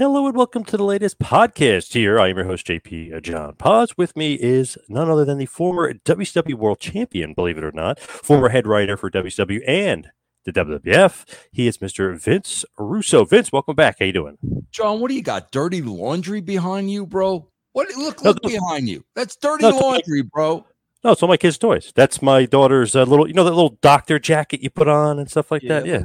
Hello and welcome to the latest podcast here. I am your host, JP uh, John Paz. With me is none other than the former WCW World Champion, believe it or not, former head writer for WCW and the WWF. He is Mr. Vince Russo. Vince, welcome back. How you doing? John, what do you got? Dirty laundry behind you, bro? What look look those- behind you. That's dirty No, laundry, bro. No, it's all my kids' toys. That's my daughter's uh, little, you know, that little doctor jacket you put on and stuff like that. Yeah.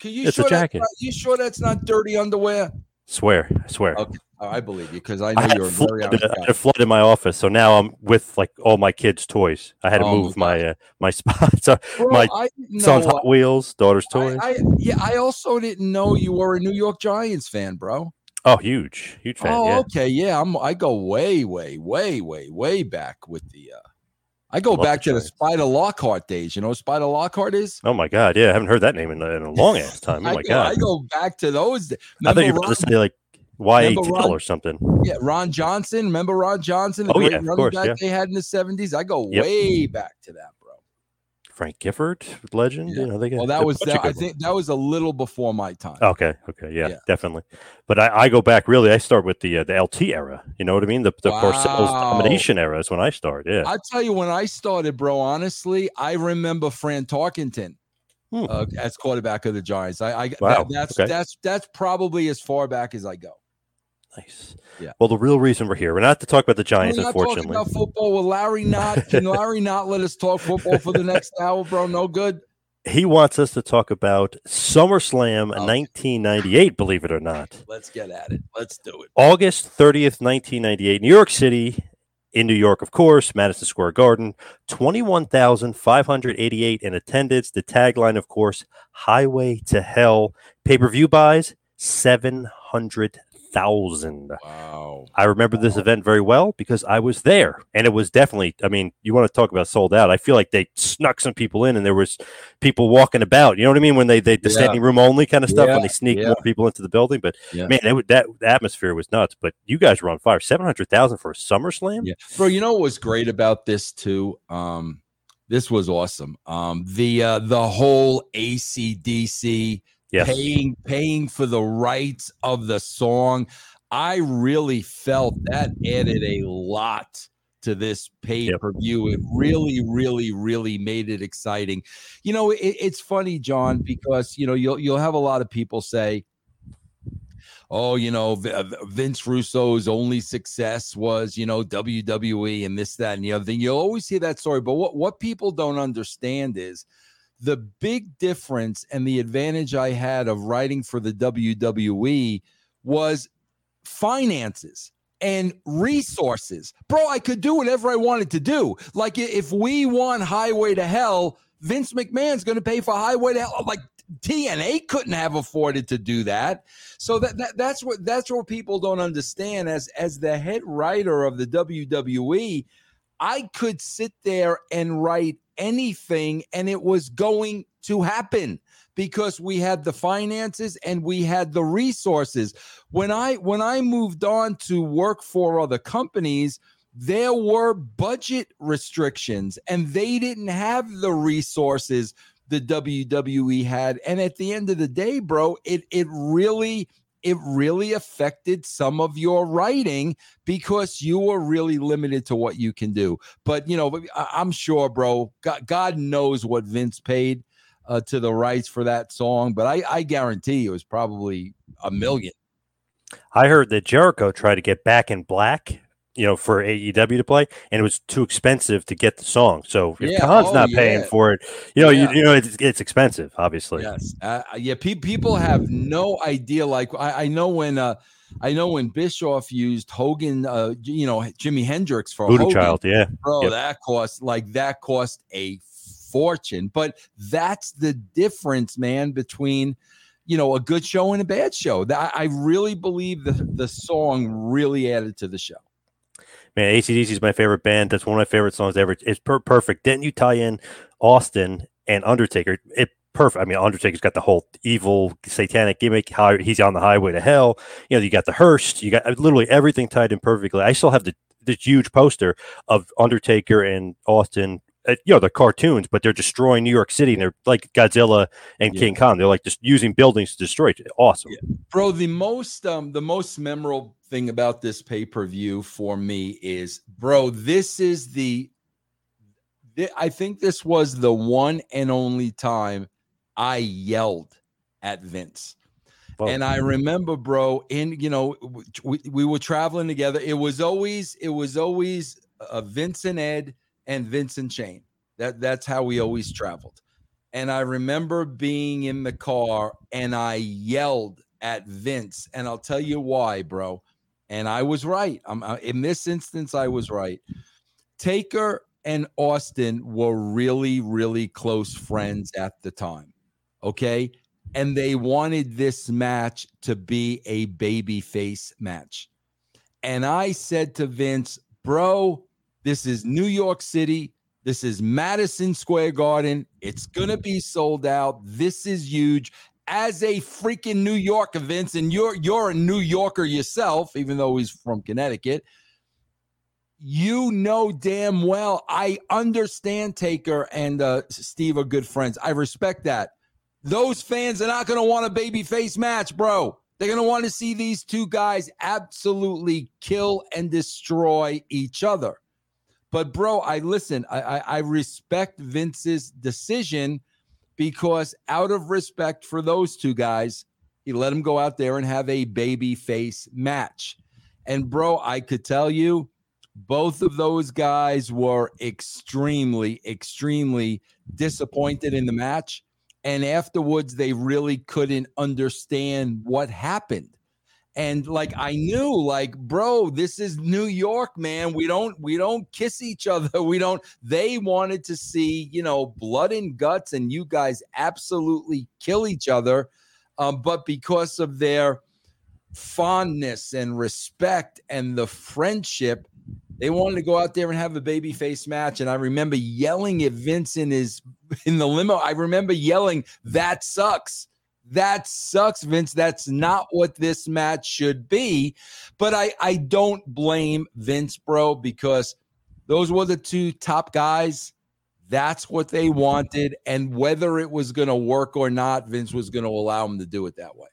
Can you It's a sure that's jacket. not- you sure that's not dirty underwear? Swear, I swear. Okay, I believe you because I I know you're a a very I had a flood in my office, so now I'm with like all my kids' toys. I had to Oh, move my uh, my spots. So Bro, my I son's Hot Wheels, daughter's toys. I, I, yeah, I also didn't know you were a New York Giants fan, bro. oh, huge, huge fan. oh, yeah. okay, yeah. I'm. I go way, way, way, way, way back with the. uh I go Love back to the Spider Lockhart days. You know, what Spider Lockhart is. Oh my god, yeah, I haven't heard that name in, a- in a long ass time. Oh I my go, god, I go back to those. days. I thought you Remember were Ron- say like Y.A. Tittle Remember or something. Yeah, Ron Johnson. Remember Ron Johnson? The Oh, great yeah, of course, yeah. they had in the seventies. I go Yep. way back to that, bro. Frank Gifford, legend. Yeah. You know, they got Well, that was that, I ones. think that was a little before my time. Okay, okay, yeah, Yeah. definitely. But I, I go back really. I start with the uh, the LT era. You know what I mean? The the Parcells Wow. domination era is when I start. Yeah. I tell you, when I started, bro, honestly, I remember Fran Tarkenton Hmm. uh, as quarterback of the Giants. I, I Wow, that- that's okay. that's that's probably as far back as I go. Nice. Yeah. Well, the real reason we're here, we're not to talk about the Giants, We're not talking unfortunately. about football. Will Larry not? Can Larry not let us talk football for the next hour, bro? No good. He wants us to talk about SummerSlam Okay. 1998, believe it or not. Let's get at it. Let's do it. August 30th, 1998, New York City, in New York, of course, Madison Square Garden, 21,588 in attendance. The tagline, of course, Highway to Hell. Pay per view buys, 700,000. Wow. I remember this event very well because I was there, and it was definitely. I mean, you want to talk about sold out? I feel like they snuck some people in, and there was people walking about. You know what I mean? When they they the Yeah. standing room only kind of stuff when they sneak yeah. more people into the building. But Yeah. man, it, that atmosphere was nuts. But you guys were on fire. Seven hundred thousand for a SummerSlam. Yeah. Bro, you know what was great about this too? Um, this was awesome. Um, the uh the whole ACDC Yes. paying paying for the rights of the song. I really felt that added a lot to this pay per view. It really, really, really made it exciting. You know, it, it's funny, John, because you know you'll you'll have a lot of people say, oh, you know, Vince Russo's only success was, you know, WWE and this, that, and the other thing. You'll always hear that story. But what, what people don't understand is the big difference and the advantage I had of writing for the WWE was finances and resources. Bro, I could do whatever I wanted to do. Like if we want Highway to Hell, Vince McMahon's going to pay for Highway to Hell. Like TNA couldn't have afforded to do that. So that, that that's what that's what people don't understand. As as the head writer of the WWE, I could sit there and write anything, and it was going to happen because we had the finances and we had the resources. When I when I moved on to work for other companies, there were budget restrictions and they didn't have the resources the WWE had. And at the end of the day, bro, it it really it really affected some of your writing because you were really limited to what you can do. But you know, I'm sure, bro, God, knows what Vince paid uh, to the rights for that song, but I, I guarantee it was probably a million. I heard that Jericho tried to get back in black you know, for AEW to play, and it was too expensive to get the song. So if yeah. Khan's oh, not paying for it, you know, yeah. you, you, know, it's, it's expensive, obviously. Yes, uh, yeah. Pe- people have no idea. Like I, I know when, uh, I know when Bischoff used Hogan, uh, you know, Jimi Hendrix for Voodoo Hogan, Child, yeah, bro, yep. that cost like that cost a fortune. But that's the difference, man, between you know a good show and a bad show. That I really believe the the song really added to the show man, ACDC is my favorite band. That's one of my favorite songs ever. It's per- perfect. Didn't you tie in Austin and Undertaker? It perfect. I mean, Undertaker's got the whole evil satanic gimmick. How he's on the highway to hell. You know, you got the hearse. You got literally everything tied in perfectly. I still have the this huge poster of Undertaker and Austin. Uh, you know, the cartoons, but they're destroying New York City, and they're like Godzilla and yeah. King Kong. They're like just using buildings to destroy it. Awesome, yeah. bro. The most, um, the most memorable thing about this pay per view for me is, bro, this is the, I think this was the one and only time I yelled at Vince. And I remember, bro, in you know, we, we were traveling together. It was always, it was always uh, Vince and Ed and Vince and Shane. That that's how we always traveled. And I remember being in the car and I yelled at Vince, and I'll tell you why, bro and I was right. I'm in this instance, I was right. Taker and Austin were really, really close friends at the time. Okay. And they wanted this match to be a baby face match. And I said to Vince, bro, this is New York City. This is Madison Square Garden. It's going to be sold out. This is huge as a freaking New York event, and you're you're a New Yorker yourself, even though he's from Connecticut. You know damn well I understand Taker and uh, Steve are good friends. I respect that. Those fans are not going to want a baby face match, bro. They're going to want to see these two guys absolutely kill and destroy each other. But bro, I listen. I, I, I respect Vince's decision because out of respect for those two guys, he let them go out there and have a baby face match. And bro, I could tell you, both of those guys were extremely, extremely disappointed in the match. And afterwards, they really couldn't understand what happened and like i knew like bro this is new york man. We don't we don't kiss each other. We don't they wanted to see you know blood and guts and you guys absolutely kill each other um, but because of their fondness and respect and the friendship they wanted to go out there and have a baby face match. And i remember yelling at vince in his in the limo. I remember yelling that sucks that sucks, Vince. That's not what this match should be. But I, I don't blame Vince, bro, because those were the two top guys. That's what they wanted. And whether it was going to work or not, Vince was going to allow them to do it that way.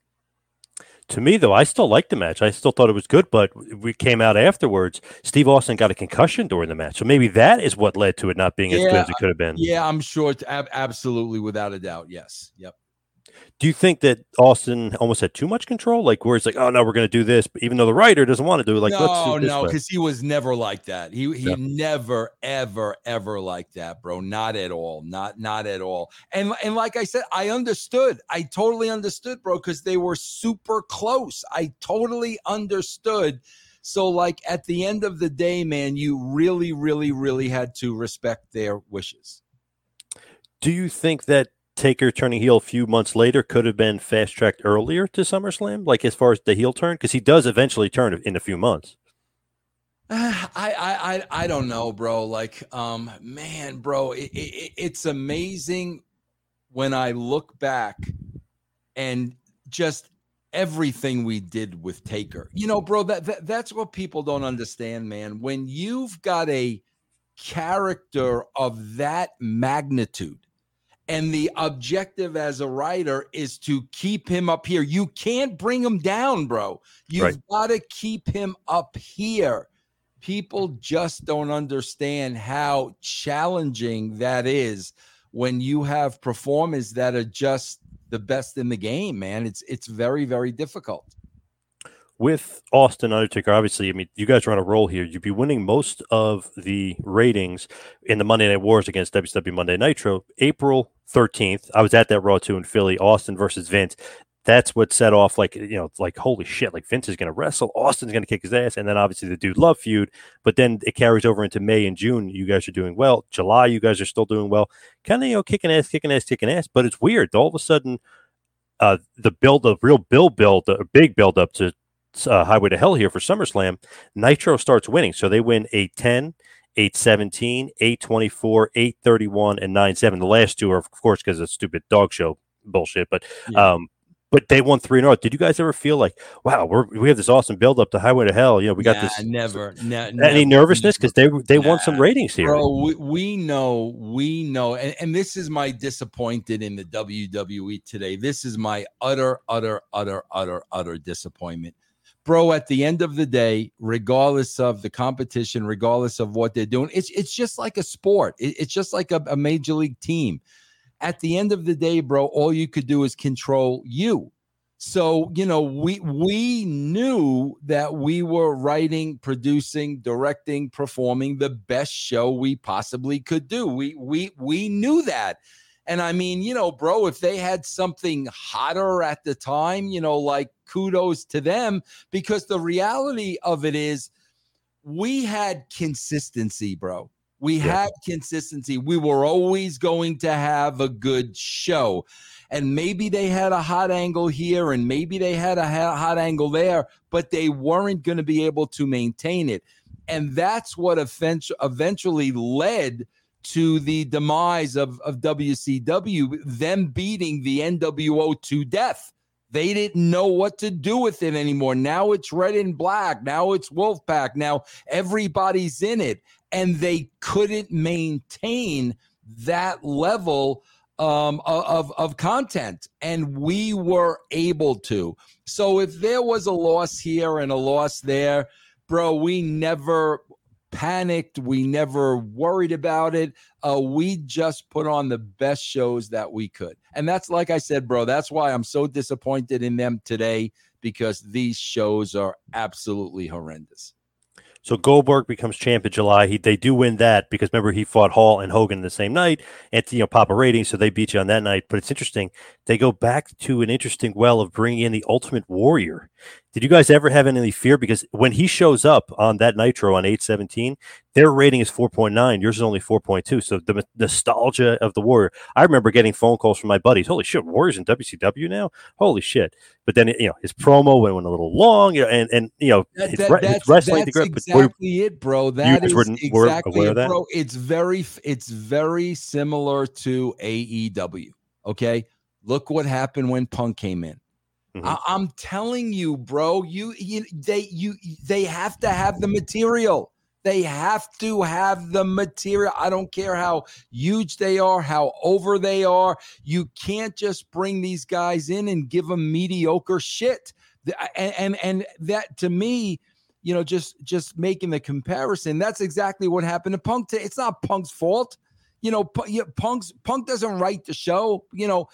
To me, though, I still liked the match. I still thought it was good, but we came out afterwards. Steve Austin got a concussion during the match, so maybe that is what led to it not being yeah, as good as it could have been. Yeah, I'm sure. Absolutely, without a doubt. Yes. Yep. Do you think that Austin almost had too much control? Like where it's like, oh no, we're going to do this, but even though the writer doesn't want to do it, like no, let's do no, because he was never like that. He he yeah. never, ever, ever like that, bro. Not at all. Not not at all. And and like I said, I understood. I totally understood, bro, because they were super close. I totally understood. So, like at the end of the day, man, you really, really, really had to respect their wishes. Do you think that Taker turning heel a few months later could have been fast tracked earlier to SummerSlam, like as far as the heel turn, because he does eventually turn in a few months. I, I I I don't know, bro. Like, um, man, bro, it, it, it's amazing when I look back and just everything we did with Taker. You know, bro, that, that that's what people don't understand, man. When you've got a character of that magnitude and the objective as a writer is to keep him up here. You can't bring him down, bro. You've right. got to keep him up here. People just don't understand how challenging that is when you have performers that are just the best in the game, man. It's it's very very difficult with Austin Undertaker, obviously, I mean, you guys are on a roll here. You'd be winning most of the ratings in the Monday Night Wars against WWE Monday Nitro. April 13th, I was at that Raw too in Philly, Austin versus Vince. That's what set off, like, you know, like, holy shit, like Vince is going to wrestle, Austin's going to kick his ass. And then obviously the dude love feud. But then it carries over into May and June. You guys are doing well. July, you guys are still doing well. Kind of, you know, kicking ass, kicking ass, kicking ass. But it's weird. All of a sudden, uh, the build, the real build, build, a big build up to uh, Highway to Hell here for SummerSlam, Nitro starts winning. So they win 8 10, 8 17, 8 24, 8 31, and 9 7. The last two are, of course, because of stupid dog show bullshit. But, yeah. um, but they won three in a row. Did you guys ever feel like, wow, we're, we have this awesome build up to Highway to Hell? You know, we got nah, this. Never, ne- any never, nervousness because they they nah, won some ratings here. Bro, we, we know, we know, and, and this is my disappointed in the WWE today. This is my utter, utter, utter, utter, utter disappointment bro, at the end of the day, regardless of the competition, regardless of what they're doing, it's it's just like a sport. It, it's just like a, a major league team. At the end of the day, bro, all you could do is control you. So, you know, we we knew that we were writing, producing, directing, performing the best show we possibly could do. We we we knew that. And I mean, you know, bro, if they had something hotter at the time, you know, like kudos to them because the reality of it is we had consistency, bro. We yeah. had consistency. We were always going to have a good show. And maybe they had a hot angle here and maybe they had a hot angle there, but they weren't going to be able to maintain it. And that's what eventually led to the demise of, of WCW, them beating the NWO to death. They didn't know what to do with it anymore. Now it's red and black. Now it's Wolfpack. Now everybody's in it. And they couldn't maintain that level um, of, of content. And we were able to. So if there was a loss here and a loss there, bro, we never panicked. We never worried about it. Uh, we just put on the best shows that we could. And that's like I said, bro, that's why I'm so disappointed in them today because these shows are absolutely horrendous. So Goldberg becomes champ in July. He, they do win that because remember he fought Hall and Hogan the same night and you know pop a rating, so they beat you on that night. But it's interesting. They go back to an interesting well of bringing in the Ultimate Warrior. Did you guys ever have any fear? Because when he shows up on that Nitro on 817, their rating is 4.9. Yours is only 4.2. So the nostalgia of the Warrior. I remember getting phone calls from my buddies. Holy shit, Warriors in WCW now? Holy shit. But then, you know, his promo went, went a little long, you know, and, and you know, that, his, that, his wrestling. That's exactly it, bro. That is were, exactly it, bro. It's very, it's very similar to AEW. Okay. Look what happened when Punk came in Mm-hmm. I, am telling you, bro. You, you, they, you, they have to have the material. They have to have the material. I don't care how huge they are, how over they are. You can't just bring these guys in and give them mediocre shit. And and, and that to me, you know, just just making the comparison, that's exactly what happened to Punk. It's not Punk's fault. You know, Punk's Punk doesn't write the show. You know,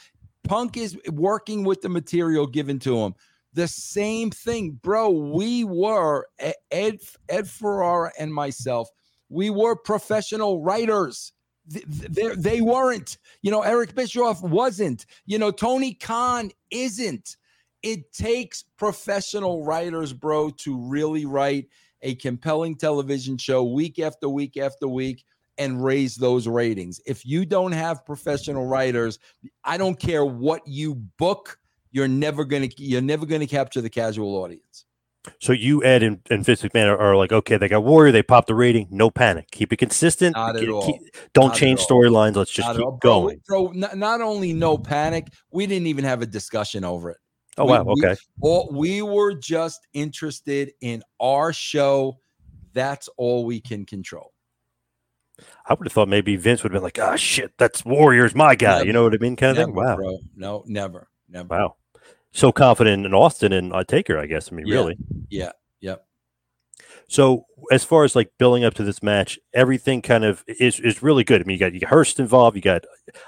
Punk is working with the material given to him. The same thing, bro. We were Ed Ed Ferrara and myself. We were professional writers. They, they weren't. You know, Eric Bischoff wasn't. You know, Tony Khan isn't. It takes professional writers, bro, to really write a compelling television show week after week after week and raise those ratings. If you don't have professional writers, I don't care what you book, you're never going to you're never going to capture the casual audience. So you, Ed, and, and Vince McMahon are, are, like, okay, they got Warrior, they popped the rating, no panic, keep it consistent. Not keep, at all. Keep, don't not change storylines. Let's just not keep bro, going. Bro, not, not, only no panic, we didn't even have a discussion over it. Oh we, wow, okay. We, all, we were just interested in our show. That's all we can control. I would have thought maybe Vince would have been like, "Ah, oh, shit, that's Warrior's my guy." Never. You know what I mean? Kind of never, thing. Wow. Bro. No, never, never. Wow. So confident in Austin and I Taker, I guess. I mean, Yeah. really. Yeah. So as far as like building up to this match, everything kind of is is really good. I mean, you got you got Hurst involved, you got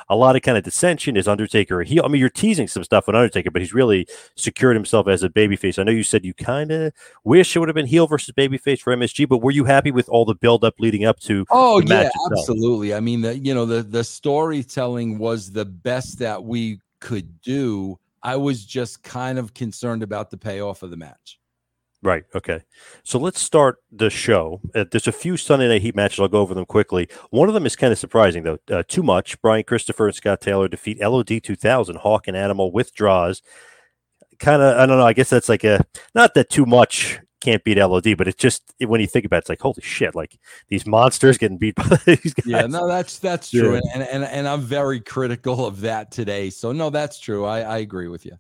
a lot of kind of dissension. Is Undertaker a heel? I mean, you're teasing some stuff on Undertaker, but he's really secured himself as a babyface. I know you said you kind of wish it would have been heel versus babyface for MSG, but were you happy with all the build up leading up to? Oh the yeah, itself? absolutely. I mean, the you know the the storytelling was the best that we could do. I was just kind of concerned about the payoff of the match. Right. Okay. So let's start the show. Uh, there's a few Sunday Night Heat matches. I'll go over them quickly. One of them is kind of surprising, though. Uh, too much. Brian Christopher and Scott Taylor defeat LOD 2000, Hawk and Animal with Droz. Kind of, I don't know. I guess that's like a not that too much can't beat LOD, but it's just when you think about it, it's like holy shit, like these monsters getting beat by these guys. Yeah, no, that's that's true, Yeah. and, and and I'm very critical of that today. So no, that's true. I I agree with you.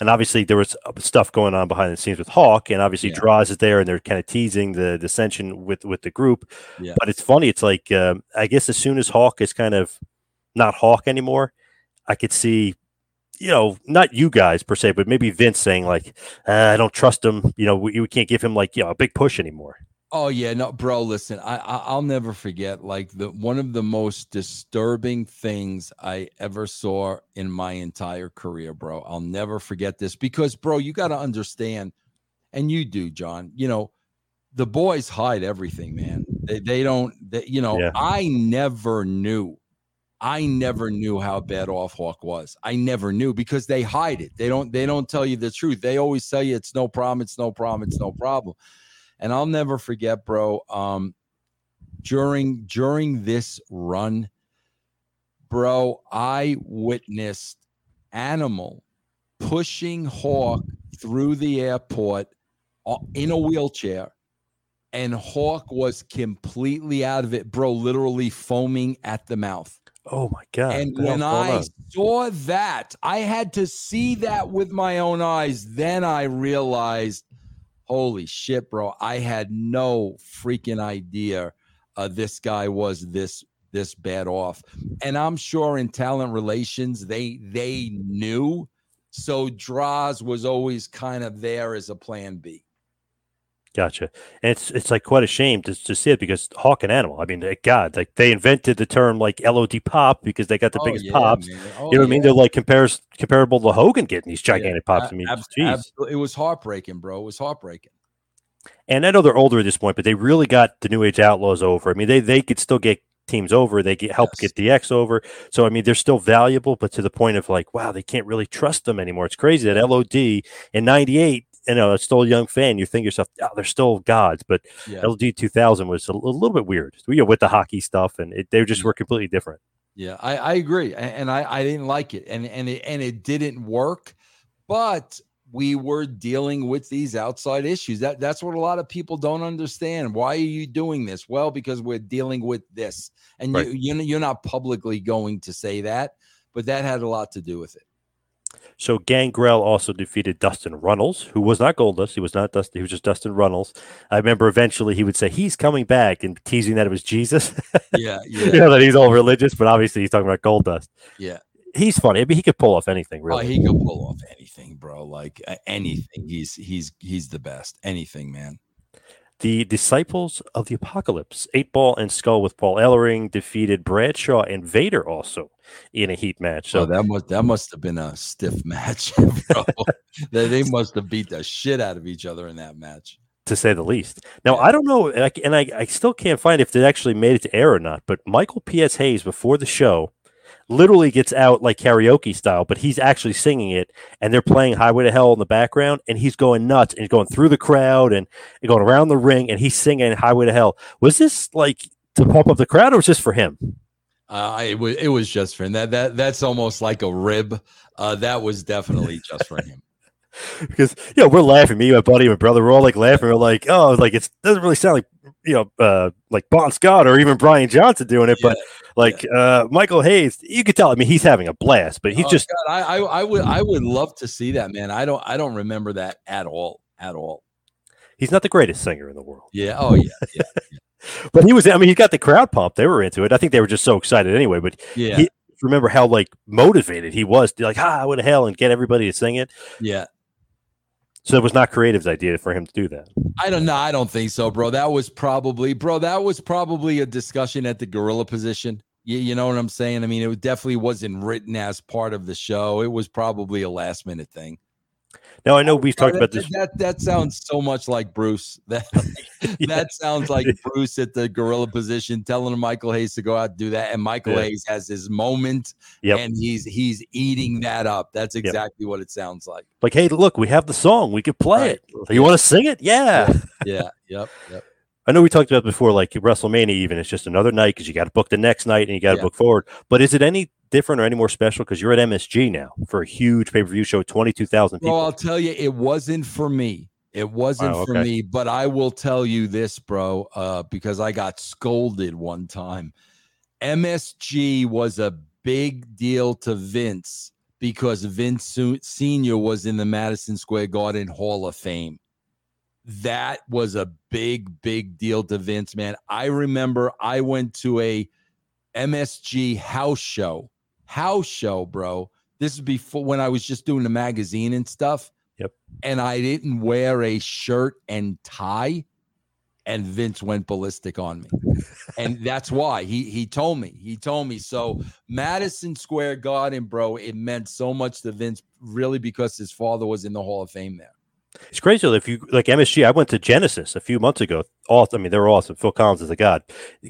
And obviously there was uh, stuff going on behind the scenes with Hawk, and obviously Yeah. Droz is there, and they're kind of teasing the dissension with with the group. Yeah. But it's funny. It's like um, I guess as soon as Hawk is kind of not Hawk anymore, I could see, you know, not you guys per se, but maybe Vince saying like, uh, I don't trust him. You know, we, we can't give him like you know a big push anymore. Oh yeah, no, bro. Listen, I, I I'll never forget like the one of the most disturbing things I ever saw in my entire career, bro. I'll never forget this because, bro, you got to understand, and you do, John. You know, the boys hide everything, man. They they don't. They, you know, Yeah. I never knew. I never knew how bad off Hawk was. I never knew because they hide it. They don't. They don't tell you the truth. They always tell you it's no problem. It's no problem. It's no problem and I'll never forget, bro. Um, during during this run, bro, I witnessed Animal pushing Hawk through the airport in a wheelchair, and Hawk was completely out of it, bro. Literally foaming at the mouth. Oh my god! And when I saw that, I had to see that with my own eyes. Then I realized, holy shit, bro! I had no freaking idea uh, this guy was this this bad off. And I'm sure in talent relations they they knew. So Droz was always kind of there as a plan B. Gotcha. And it's it's like quite a shame to, to see it because Hawk and Animal. I mean, eh, God, like they invented the term like LOD pop because they got the Oh, biggest yeah, pops. Oh, you know what I mean? yeah. They're like compares comparable to Hogan getting these Yeah, gigantic pops. a- I mean, ab- absolutely. it was heartbreaking, bro. It was heartbreaking. And I know they're older at this point, but they really got the New Age Outlaws over. I mean, they they could still get teams over. They get help Yes. get X over. So I mean, they're still valuable, but to the point of like, wow, they can't really trust them anymore. It's crazy that LOD in '98. You know, it's still a young fan. You think yourself, oh, they're still gods, but Yeah. LOD 2000 was a little bit weird. You know, with the hockey stuff, and it, they just mm. were completely different. Yeah, I, I agree, A- and I, I didn't like it, and and it and it didn't work, but we were dealing with these outside issues. That that's what a lot of people don't understand. Why are you doing this? Well, because we're dealing with this, and Right. you you you're not publicly going to say that, but that had a lot to do with it. So Gangrel also defeated Dustin Runnels, who was not Goldust. He was not Dustin. He was just Dustin Runnels. I remember eventually he would say he's coming back and teasing that it was Jesus. Yeah, you yeah, know that he's all religious, but obviously he's talking about Goldust. yeah. He's funny. I mean, he could pull off anything, Oh, really. he could pull off anything, bro. Like uh, anything. He's he's he's the best. Anything, man. The Disciples of the Apocalypse, Eight Ball and Skull with Paul Ellering defeated Bradshaw and Vader also in a heat match. So So that must that must have been a stiff match, they, they must have beat the shit out of each other in that match. to say the least. Now I don't know, and I, and I, I still can't find if it actually made it to air or not. But Michael P.S. Hayes before the show literally gets out like karaoke style, but he's actually singing it, and they're playing Highway to Hell in the background, and he's going nuts and he's going through the crowd and, and going around the ring, and he's singing Highway to Hell. Was this like to pump up the crowd, or was this for him? Uh, it was it was just for him. That that that's almost like a rib. Uh, that was definitely just for him. because you know we're laughing. Me, my buddy, my brother, we're all like laughing. We're like, oh, like it doesn't really sound like you know, uh, like Bon Scott or even Brian Johnson doing it, but like uh, Michael Hayes, you could tell. I mean, he's having a blast, but he's Oh, just God, I, I I would I would love to see that man. I don't I don't remember that at all at all. he's not the greatest singer in the world, Yeah. Oh yeah. Yeah. but he was. I mean, he got the crowd pumped. They were into it. I think they were just so excited anyway. But Yeah. He- remember how like motivated he was to like, ah, what the hell, and get everybody to sing it. yeah. So it was not Creative's idea for him to do that. I don't know. I don't think so, bro. That was probably, bro. That was probably a discussion at the gorilla position. You, you know what I'm saying? I mean, it definitely wasn't written as part of the show. It was probably a last minute thing. Now I know we've talked Oh, about this. That that sounds so much like Bruce. That that sounds like Bruce at the gorilla position, telling Michael Hayes to go out and do that, and Michael Yeah. Hayes has his moment, Yep. and he's he's eating that up. That's exactly what it sounds like. Like, hey, look, we have the song. We could play Right. it. You want to sing it? Yeah. Yeah. Yep. Yep. I know we talked about before, like WrestleMania, even it's just another night because you got to book the next night and you got to Yeah. book forward. But is it any different or any more special because you're at MSG now for a huge pay per view show, twenty two thousand Well. I'll tell you, it wasn't for me. It wasn't Wow, for me, but I will tell you this, bro, uh, because I got scolded one time. MSG was a big deal to Vince because Vince Sr. was in the Madison Square Garden Hall of Fame. That was a big, big deal to Vince, man. I remember I went to a MSG house show, house show, bro. This is before when I was just doing the magazine and stuff. Yep. And I didn't wear a shirt and tie, and Vince went ballistic on me. and that's why he he told me. He told me. So Madison Square Garden, bro, it meant so much to Vince, really, because his father was in the Hall of Fame there. It's crazy though, if you like MSG. I went to Genesis a few months ago. Awesome. I mean, they're awesome. Phil Collins is a god.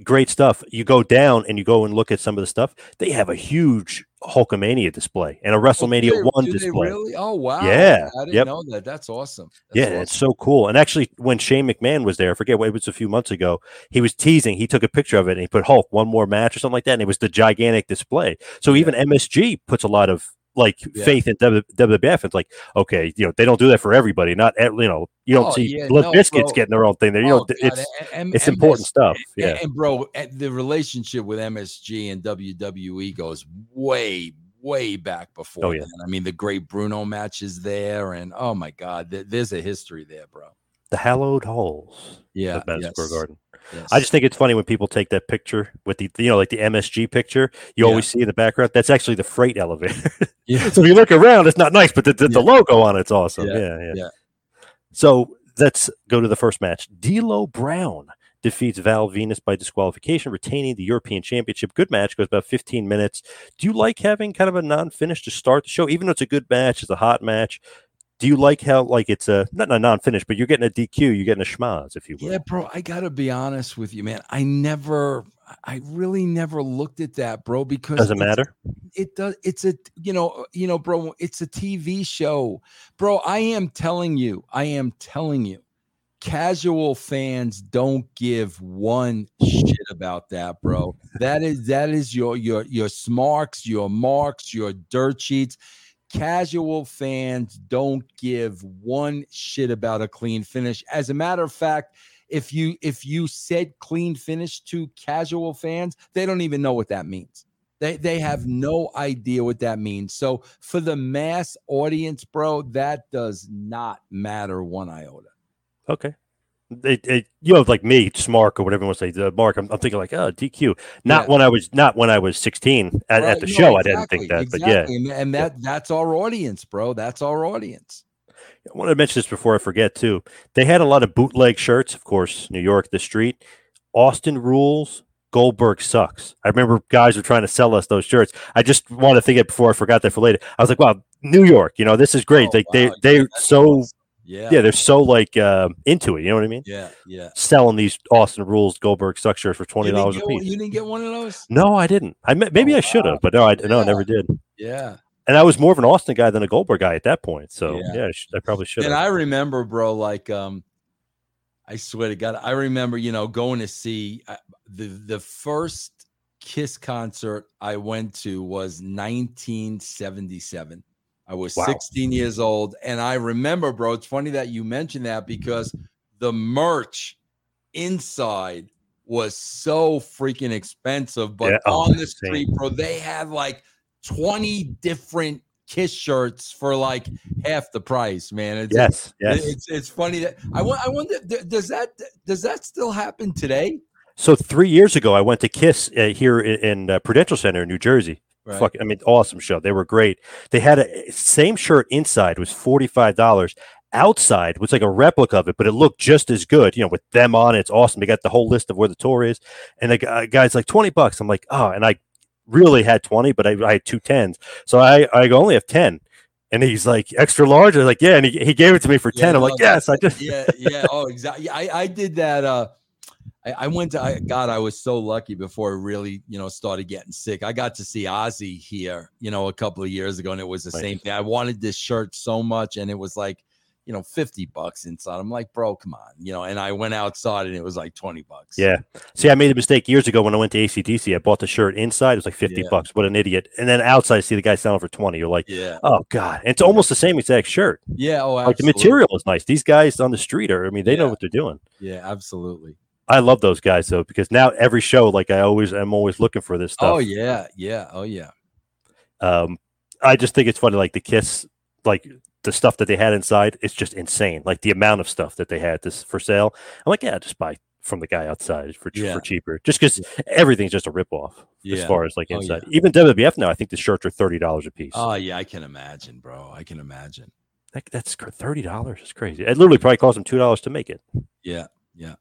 Great stuff. You go down and you go and look at some of the stuff. They have a huge Hulkamania display and a oh, WrestleMania Do they- one display. Really? Oh wow. Yeah, I didn't yep. know that. That's awesome. That's Yeah, awesome. it's so cool. And actually, when Shane McMahon was there, I forget what it was a few months ago, he was teasing. He took a picture of it and he put Hulk one more match or something like that, and it was the gigantic display. So even MSG puts a lot of like Yeah. faith in W- WWF. It's like, okay, you know, they don't do that for everybody. Not ev- you know, you don't Oh, see yeah, Blood no, Biscuits bro. getting their own thing. There, you Oh, know, it's eh, eh, and- and- it's and important stuff. And, Yeah, and bro, eh, the relationship with MSG and WWE goes way, way back before. Oh, yeah. then. I mean, the great Bruno match is there, and oh my God, th- there's a history there, bro. the hallowed halls Yeah, Madison Square yes, Garden. Yes. I just think it's funny when people take that picture with the, you know, like the MSG picture. You Yeah. always see in the background. That's actually the freight elevator. yeah, so if you look around, it's not nice, but the, the, the logo on it's awesome. Yeah, Yeah, yeah. yeah. So let's go to the first match. D'Lo Brown defeats Val Venis by disqualification, retaining the European Championship. Good match, goes about 15 minutes. Do you like having kind of a non-finish to start the show, even though it's a good match, it's a hot match? Do you like how like it's a not a non-finish, but you're getting a DQ, you're getting a schmozz, if you will. yeah, bro. I gotta be honest with you, man. I never, I really never looked at that, bro, because Doesn't matter. it does it's a you know you know bro it's a tv show bro i am telling you i am telling you casual fans don't give one shit about that bro that is that is your your your smarks your marks your dirt sheets casual fans don't give one shit about a clean finish as a matter of fact if you if you said clean finish to casual fans they don't even know what that means they they have no idea what that means. So for the mass audience, bro, that does not matter one iota. Okay. It, it, you know, like me, Smark or whatever you want to say, the Mark. I'm, I'm thinking like, oh, DQ. Not Yeah. when I was not when I was 16 at, at the no, show. I didn't think exactly, that, but yeah. And, and that that's our audience, bro. That's our audience. I want to mention this before I forget too. They had a lot of bootleg shirts, of course, New York, the street. Austin rules, Goldberg sucks. I remember guys were trying to sell us those shirts. I just want to think it before I forgot that for later. I was like, wow, New York, you know, this is great. Oh, like wow. they Yeah, they that's so awesome. Yeah. yeah, they're so like uh, into it. You know what I mean? Yeah. Yeah. Selling these Austin rules Goldberg suck shirts for twenty dollars a get one, piece. you didn't get one of those? No, I didn't. I maybe Oh, I should wow. have, but no, I no, I never did. Yeah. And I was more of an Austin guy than a Goldberg guy at that point. So Yeah. yeah, I, I probably should And. I remember, bro, like um, I swear to God, I remember, you know, going to see uh, the the first Kiss concert I went to was 1977. I was Wow. 16 years old, and I remember, bro. It's funny that you mentioned that because the merch inside was so freaking expensive, but Yeah, oh, on the street, bro, they had like 20 different Kiss shirts for like half the price, man. It's, yes, yes. it's it's funny that I wonder does that does that still happen today? So three years ago, I went to Kiss uh, here in, in uh, Prudential Center in New Jersey. Right. Fuck, I mean, awesome show. They were great. They had a same shirt inside was forty five dollars. Outside was like a replica of it, but it looked just as good. You know, with them on it's awesome. They got the whole list of where the tour is, and the guy's like twenty bucks. I'm like, oh, and I really had twenty, but I, I had two tens, so I I only have ten. And he's like extra large. I was like, yeah, and he, he gave it to me for Yeah, ten. I'm no, like, yes, I just yeah, yeah. Oh, exactly. I, I did that. Uh, I, I went to. I, God, I was so lucky before I really, you know, started getting sick. I got to see Ozzy here, you know, a couple of years ago, and it was the Nice. same thing. I wanted this shirt so much, and it was like, you know, fifty bucks inside. I'm like, bro, come on, you know. And I went outside, and it was like twenty bucks. Yeah. See, I made a mistake years ago when I went to ACDC. I bought the shirt inside, it was like 50 Yeah. bucks. What an idiot. And then outside, I see the guy selling for 20. You're like, yeah, oh, God. And it's almost the same exact shirt. yeah. Oh, Like the material is nice. These guys on the street are, I mean, they know what they're doing. Yeah, absolutely. I love those guys, though, because now every show, like I always, I'm always looking for this stuff. Oh yeah, yeah. Oh yeah. Um, I just think it's funny, like the Kiss, like the stuff that they had inside, it's just insane. Like the amount of stuff that they had this for sale. I'm like, yeah, just buy from the guy outside for, Yeah. for cheaper, just because everything's just a ripoff. as far as like Oh, inside. Even WWF now, I think the shirts are thirty dollars a piece. Oh yeah, I can imagine, bro. I can imagine. That- that's thirty dollars. It's crazy. It literally probably cost them two dollars to make it. Yeah, yeah.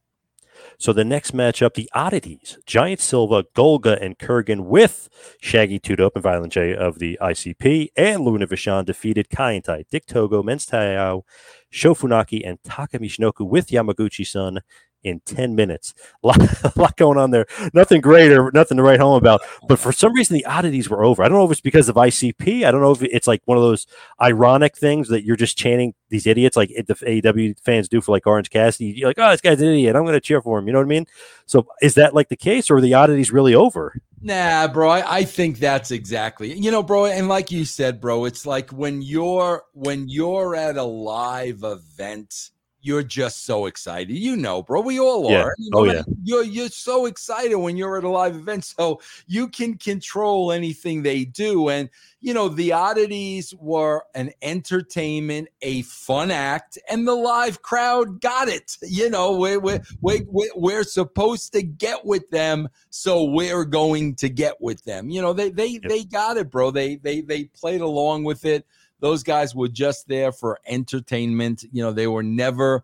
So the next matchup, the oddities, Giant Silva, Golga, and Kurrgan with Shaggy Two Dope and Violent J of the ICP, and Luna Vachon defeated Kaientai, Dick Togo, Men's Teioh, Shofunaki, and Taka Michinoku with Yamaguchi-san in 10 minutes. A lot, a lot going on there. Nothing great or nothing to write home about. But for some reason, the oddities were over. I don't know if it's because of ICP. I don't know if it's like one of those ironic things that you're just chanting these idiots like the AEW fans do for like Orange Cassidy. You're like, oh, this guy's an idiot. I'm going to cheer for him. You know what I mean? So is that like the case or the oddities really over? Nah, bro. I, I think that's exactly you know, bro. And like you said, bro, it's like when you're when you're at a live event, you're just so excited. You know, bro. We all Yeah. are. You Oh, know, yeah. You're you're so excited when you're at a live event, so you can control anything they do. And you know, the oddities were an entertainment, a fun act, and the live crowd got it. You know, we're we're we're, we're, we're supposed to get with them so we're going to get with them you know they they they got it bro they they they played along with it those guys were just there for entertainment you know they were never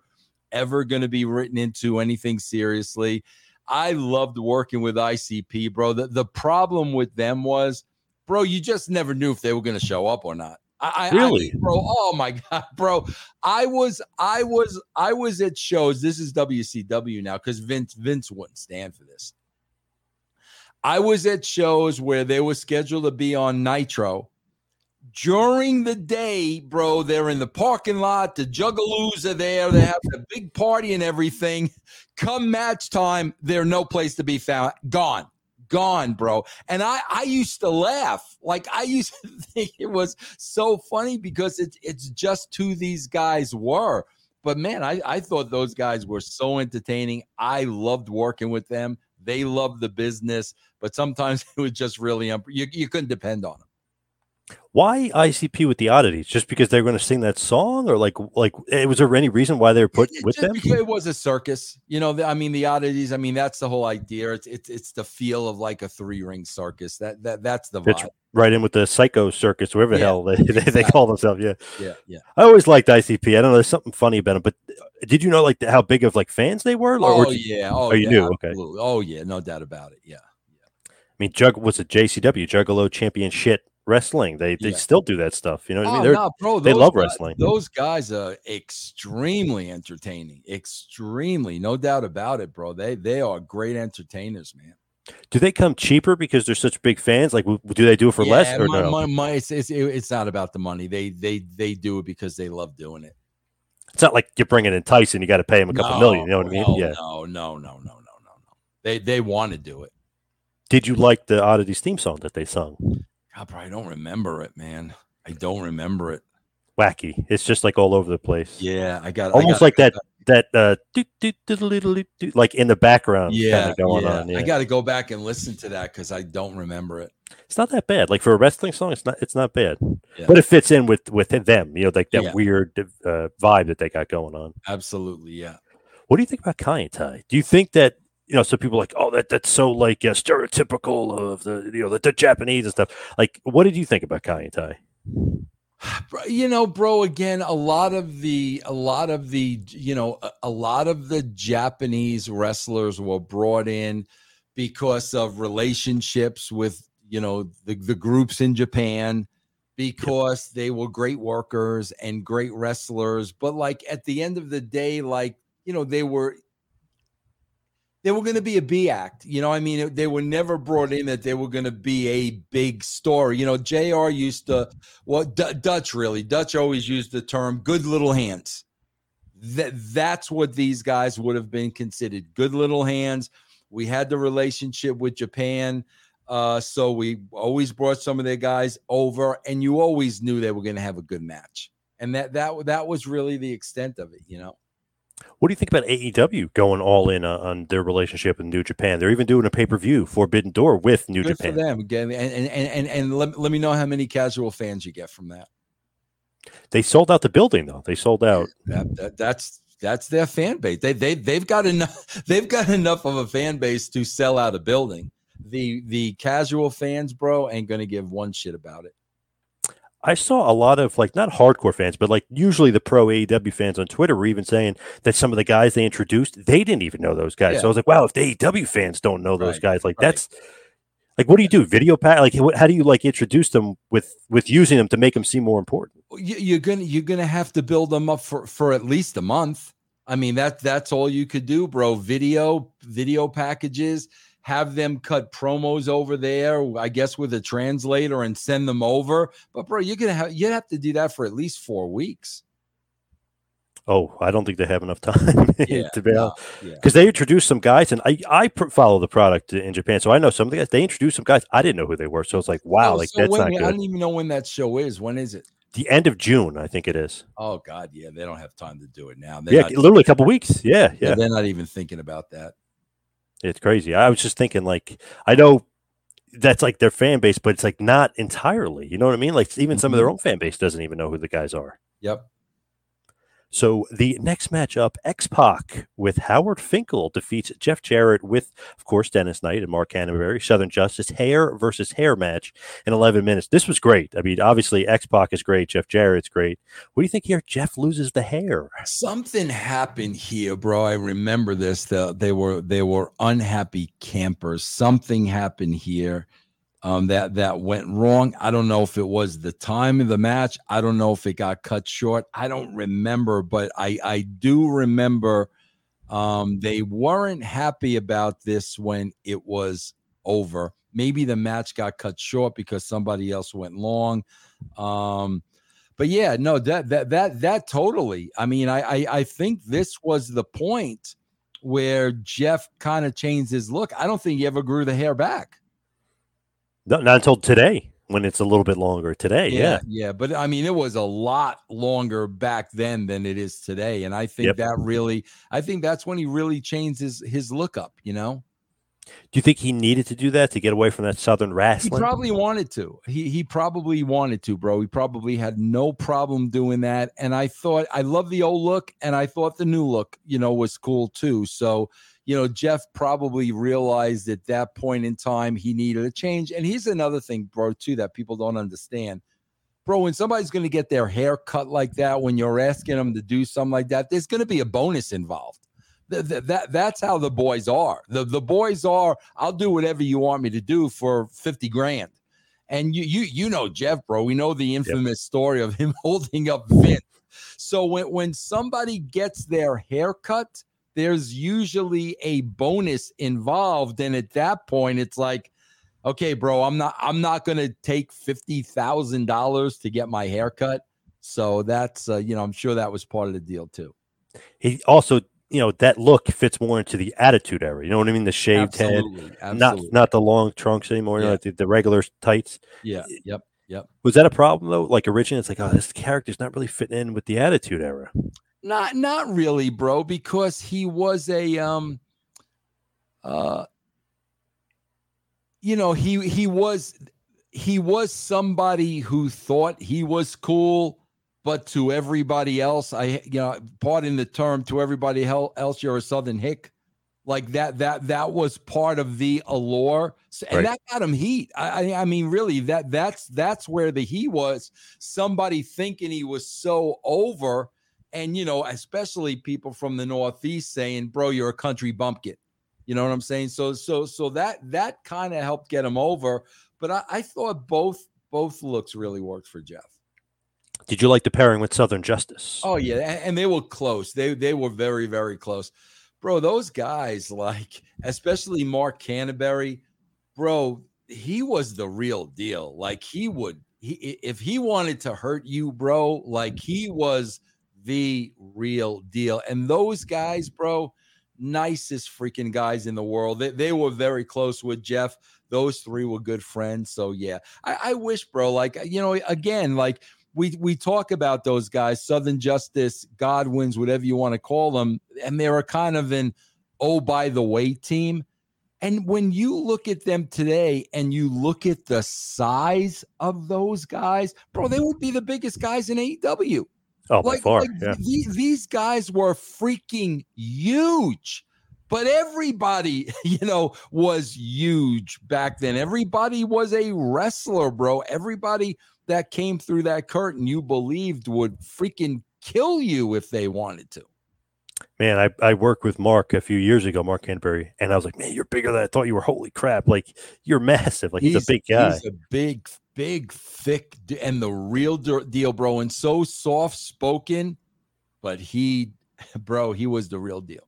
ever going to be written into anything seriously i loved working with icp bro the, the problem with them was bro you just never knew if they were going to show up or not I, I- I Really? bro. Oh my god, bro. I was, I was, I was at shows. This is WCW now because Vince, Vince wouldn't stand for this. I was at shows where they were scheduled to be on Nitro. During the day, bro, they're in the parking lot. The Juggalos are there. They have a big party and everything. Come match time, they're no place to be found. Gone, gone, bro. And I, I used to laugh. Like I used to think it was so funny because it's, it's just who these guys were. But man, I, I thought those guys were so entertaining. I loved working with them. They loved the business, but sometimes it was just really un- you, you couldn't depend on them. Why ICP with the oddities? Just because they're going to sing that song, or like, like, eh, was there any reason why they were put It- with them? it was a circus. You know, the, I mean, the oddities. I mean, that's the whole idea. It's it's it's the feel of like a three ring circus. That that that's the It's vibe. Right in with the Psycho Circus, whatever the Yeah, hell they, they, they call themselves. Yeah, Yeah, yeah. I always liked ICP. I don't know, there's something funny about them. But uh, did you know like how big of like fans they were? Or- Oh or did- yeah. Oh, oh, you yeah, knew? Okay. Oh yeah, no doubt about it. Yeah. I mean, Jug was it JCW Juggalo Championship wrestling. They they Yeah. still do that stuff. You know what I mean? Oh, nah, bro, they love guys- wrestling. Those guys are extremely entertaining. Extremely, no doubt about it, bro. They they are great entertainers, man. Do they come cheaper because they're such big fans? Like, do they do it for less or my, no? my, my, it's, it's it's not about the money. They they they do it because they love doing it. it's not like you're bringing in Tyson. You got to pay him a couple million. You know what I mean? no, yeah. No, no, no, no, no, no, no. They they want to do it. Did you like the Oddities theme song that they sung? God, bro, I don't remember it, man. I don't remember it. Wacky. It's just like all over the place. Yeah, I got Almost I got, like that that uh doot, doot, doot, like in the background Yeah, going yeah. on. Yeah. I got to go back and listen to that because I don't remember it. it's not that bad. Like for a wrestling song, it's not it's not bad. Yeah. But it fits in with with them, you know, like that Yeah. weird uh, vibe that they got going on. Absolutely, yeah. What do you think about Kaientai? Do you think that you know? Some people are like, oh, that that's so like uh, stereotypical of the you know the, the Japanese and stuff. Like, what did you think about Kaientai? Tai? you know bro again a lot of the a lot of the you know a, a lot of the japanese wrestlers were brought in because of relationships with you know the, the groups in japan because they were great workers and great wrestlers but like at the end of the day like you know they were they were going to be a B act. You know, I mean, they were never brought in that they were going to be a big story. You know, JR used to, well, D- Dutch really, Dutch always used the term good little hands. That that's what these guys would have been considered good little hands. We had the relationship with Japan. Uh, so we always brought some of their guys over, and you always knew they were going to have a good match. And that that that was really the extent of it, you know. What do you think about AEW going all in uh, on their relationship with New Japan? They're even doing a pay per view, Forbidden Door, with New Good Japan. for them. Again, and and and and, let, let me know how many casual fans you get from that. They sold out the building though. They sold out. That, that that's that's their fan base. They they they've got enough. They've got enough of a fan base to sell out a building. The the casual fans, bro, ain't gonna give one shit about it. I saw a lot of like not hardcore fans, but like usually the pro AEW fans on Twitter were even saying that some of the guys they introduced, they didn't even know those guys. So I was like, wow, if the AEW fans don't know those Right, guys, like right. that's like what do you do? Video pack? Like what, how do you like introduce them with with using them to make them seem more important? You're gonna you're gonna have to build them up for for at least a month. I mean that that's all you could do, bro. Video video packages. Have them cut promos over there, I guess, with a translator and send them over. But bro, you're gonna have you'd have to do that for at least four weeks. Oh, I don't think they have enough time Yeah, to be no, honest. yeah. Because they introduced some guys, and I I pr- follow the product in Japan, so I know some of the guys. They introduced some guys I didn't know who they were, so it's like wow, Oh, like so that's when- not I don't even know when that show is. When is it? The end of June, I think it is. Oh God, yeah, they don't have time to do it now. They're Yeah, literally a couple weeks. Yeah, yeah. they're not even thinking about that. It's crazy. I was just thinking, like, I know that's like their fan base, but it's like not entirely. You know what I mean? Like, even some of their Mm-hmm. own fan base doesn't even know who the guys are. Yep. So the next matchup, X Pac with Howard Finkel defeats Jeff Jarrett with, of course, Dennis Knight and Mark Canterbury. Southern Justice hair versus hair match in 11 minutes. This was great. I mean, obviously, X Pac is great. Jeff Jarrett's great. What do you think here? Jeff loses the hair. Something happened here, bro. I remember this. The, they were they were unhappy campers. Something happened here um, that that went wrong. I don't know if it was the time of the match. I don't know if it got cut short. I don't remember, but I I do remember um, they weren't happy about this when it was over. Maybe the match got cut short because somebody else went long. Um, but yeah, no, that that that that totally. I mean, I I, I think this was the point where Jeff kind of changed his look. I don't think he ever grew the hair back. No, not until today when it's a little bit longer. Today, yeah. yeah. But I mean, it was a lot longer back then than it is today, and I think Yep. that really, I think that's when he really changed his his look up. You know. Do you think he needed to do that to get away from that southern rasp? He probably wanted to. He he probably wanted to, bro. He probably had no problem doing that. And I thought I love the old look, and I thought the new look, you know, was cool too. So, you know, Jeff probably realized at that point in time he needed a change. And here's another thing, bro, too, that people don't understand. Bro, when somebody's going to get their hair cut like that, when you're asking them to do something like that, there's going to be a bonus involved. Th- th- that that's how the boys are. The the boys are. I'll do whatever you want me to do for fifty grand. And you you you know Jeff, bro. We know the infamous story of him holding up Vince. So when when somebody gets their hair cut, there's usually a bonus involved, and at that point, it's like, okay, bro, I'm not I'm not gonna take fifty thousand dollars to get my hair cut. So that's uh, you know I'm sure that was part of the deal too. He also, you know, that look fits more into the attitude era. You know what I mean? The shaved head, Absolutely, not not the long trunks anymore. Yeah. like the, the regular tights. yeah, yep, yep. Was that a problem though? Like originally, it's like, oh, this character's not really fitting in with the attitude era. Not not really, bro, because he was a um uh you know, he he was he was somebody who thought he was cool, but to everybody else, I you know, pardon the term, to everybody else, you're a southern hick. Like that, that that was part of the allure, So- and Right. that got him heat. I, I, I mean, really, that that's that's where the he was. Somebody thinking he was so over, and you know, especially people from the Northeast saying, "Bro, you're a country bumpkin." You know what I'm saying? So, so, so that that kind of helped get him over. But I, I thought both both looks really worked for Jeff. Did you like the pairing with Southern Justice? Oh yeah, and they were close. They they were very very close, bro. Those guys, like especially Mark Canterbury, bro. He was the real deal. Like he would, he if he wanted to hurt you, bro. Like he was the real deal. And those guys, bro, nicest freaking guys in the world. They they were very close with Jeff. Those three were good friends. So yeah, I, I wish, bro. Like you know, again, like we we talk about those guys, Southern Justice, Godwins, whatever you want to call them, and they were kind of an oh by the way team. And when you look at them today and you look at the size of those guys, bro, they would be the biggest guys in AEW. Oh, by far. yeah. the- these guys were freaking huge. But everybody, you know, was huge back then. Everybody was a wrestler, bro. Everybody that came through that curtain you believed would freaking kill you if they wanted to. Man, I, I worked with Mark a few years ago, Mark Canterbury, and I was like, man, you're bigger than I thought you were. Holy crap. Like, you're massive. Like, he's, a big guy. He's a big, big, thick, and the real deal, bro. And so soft spoken, but he, bro, he was the real deal.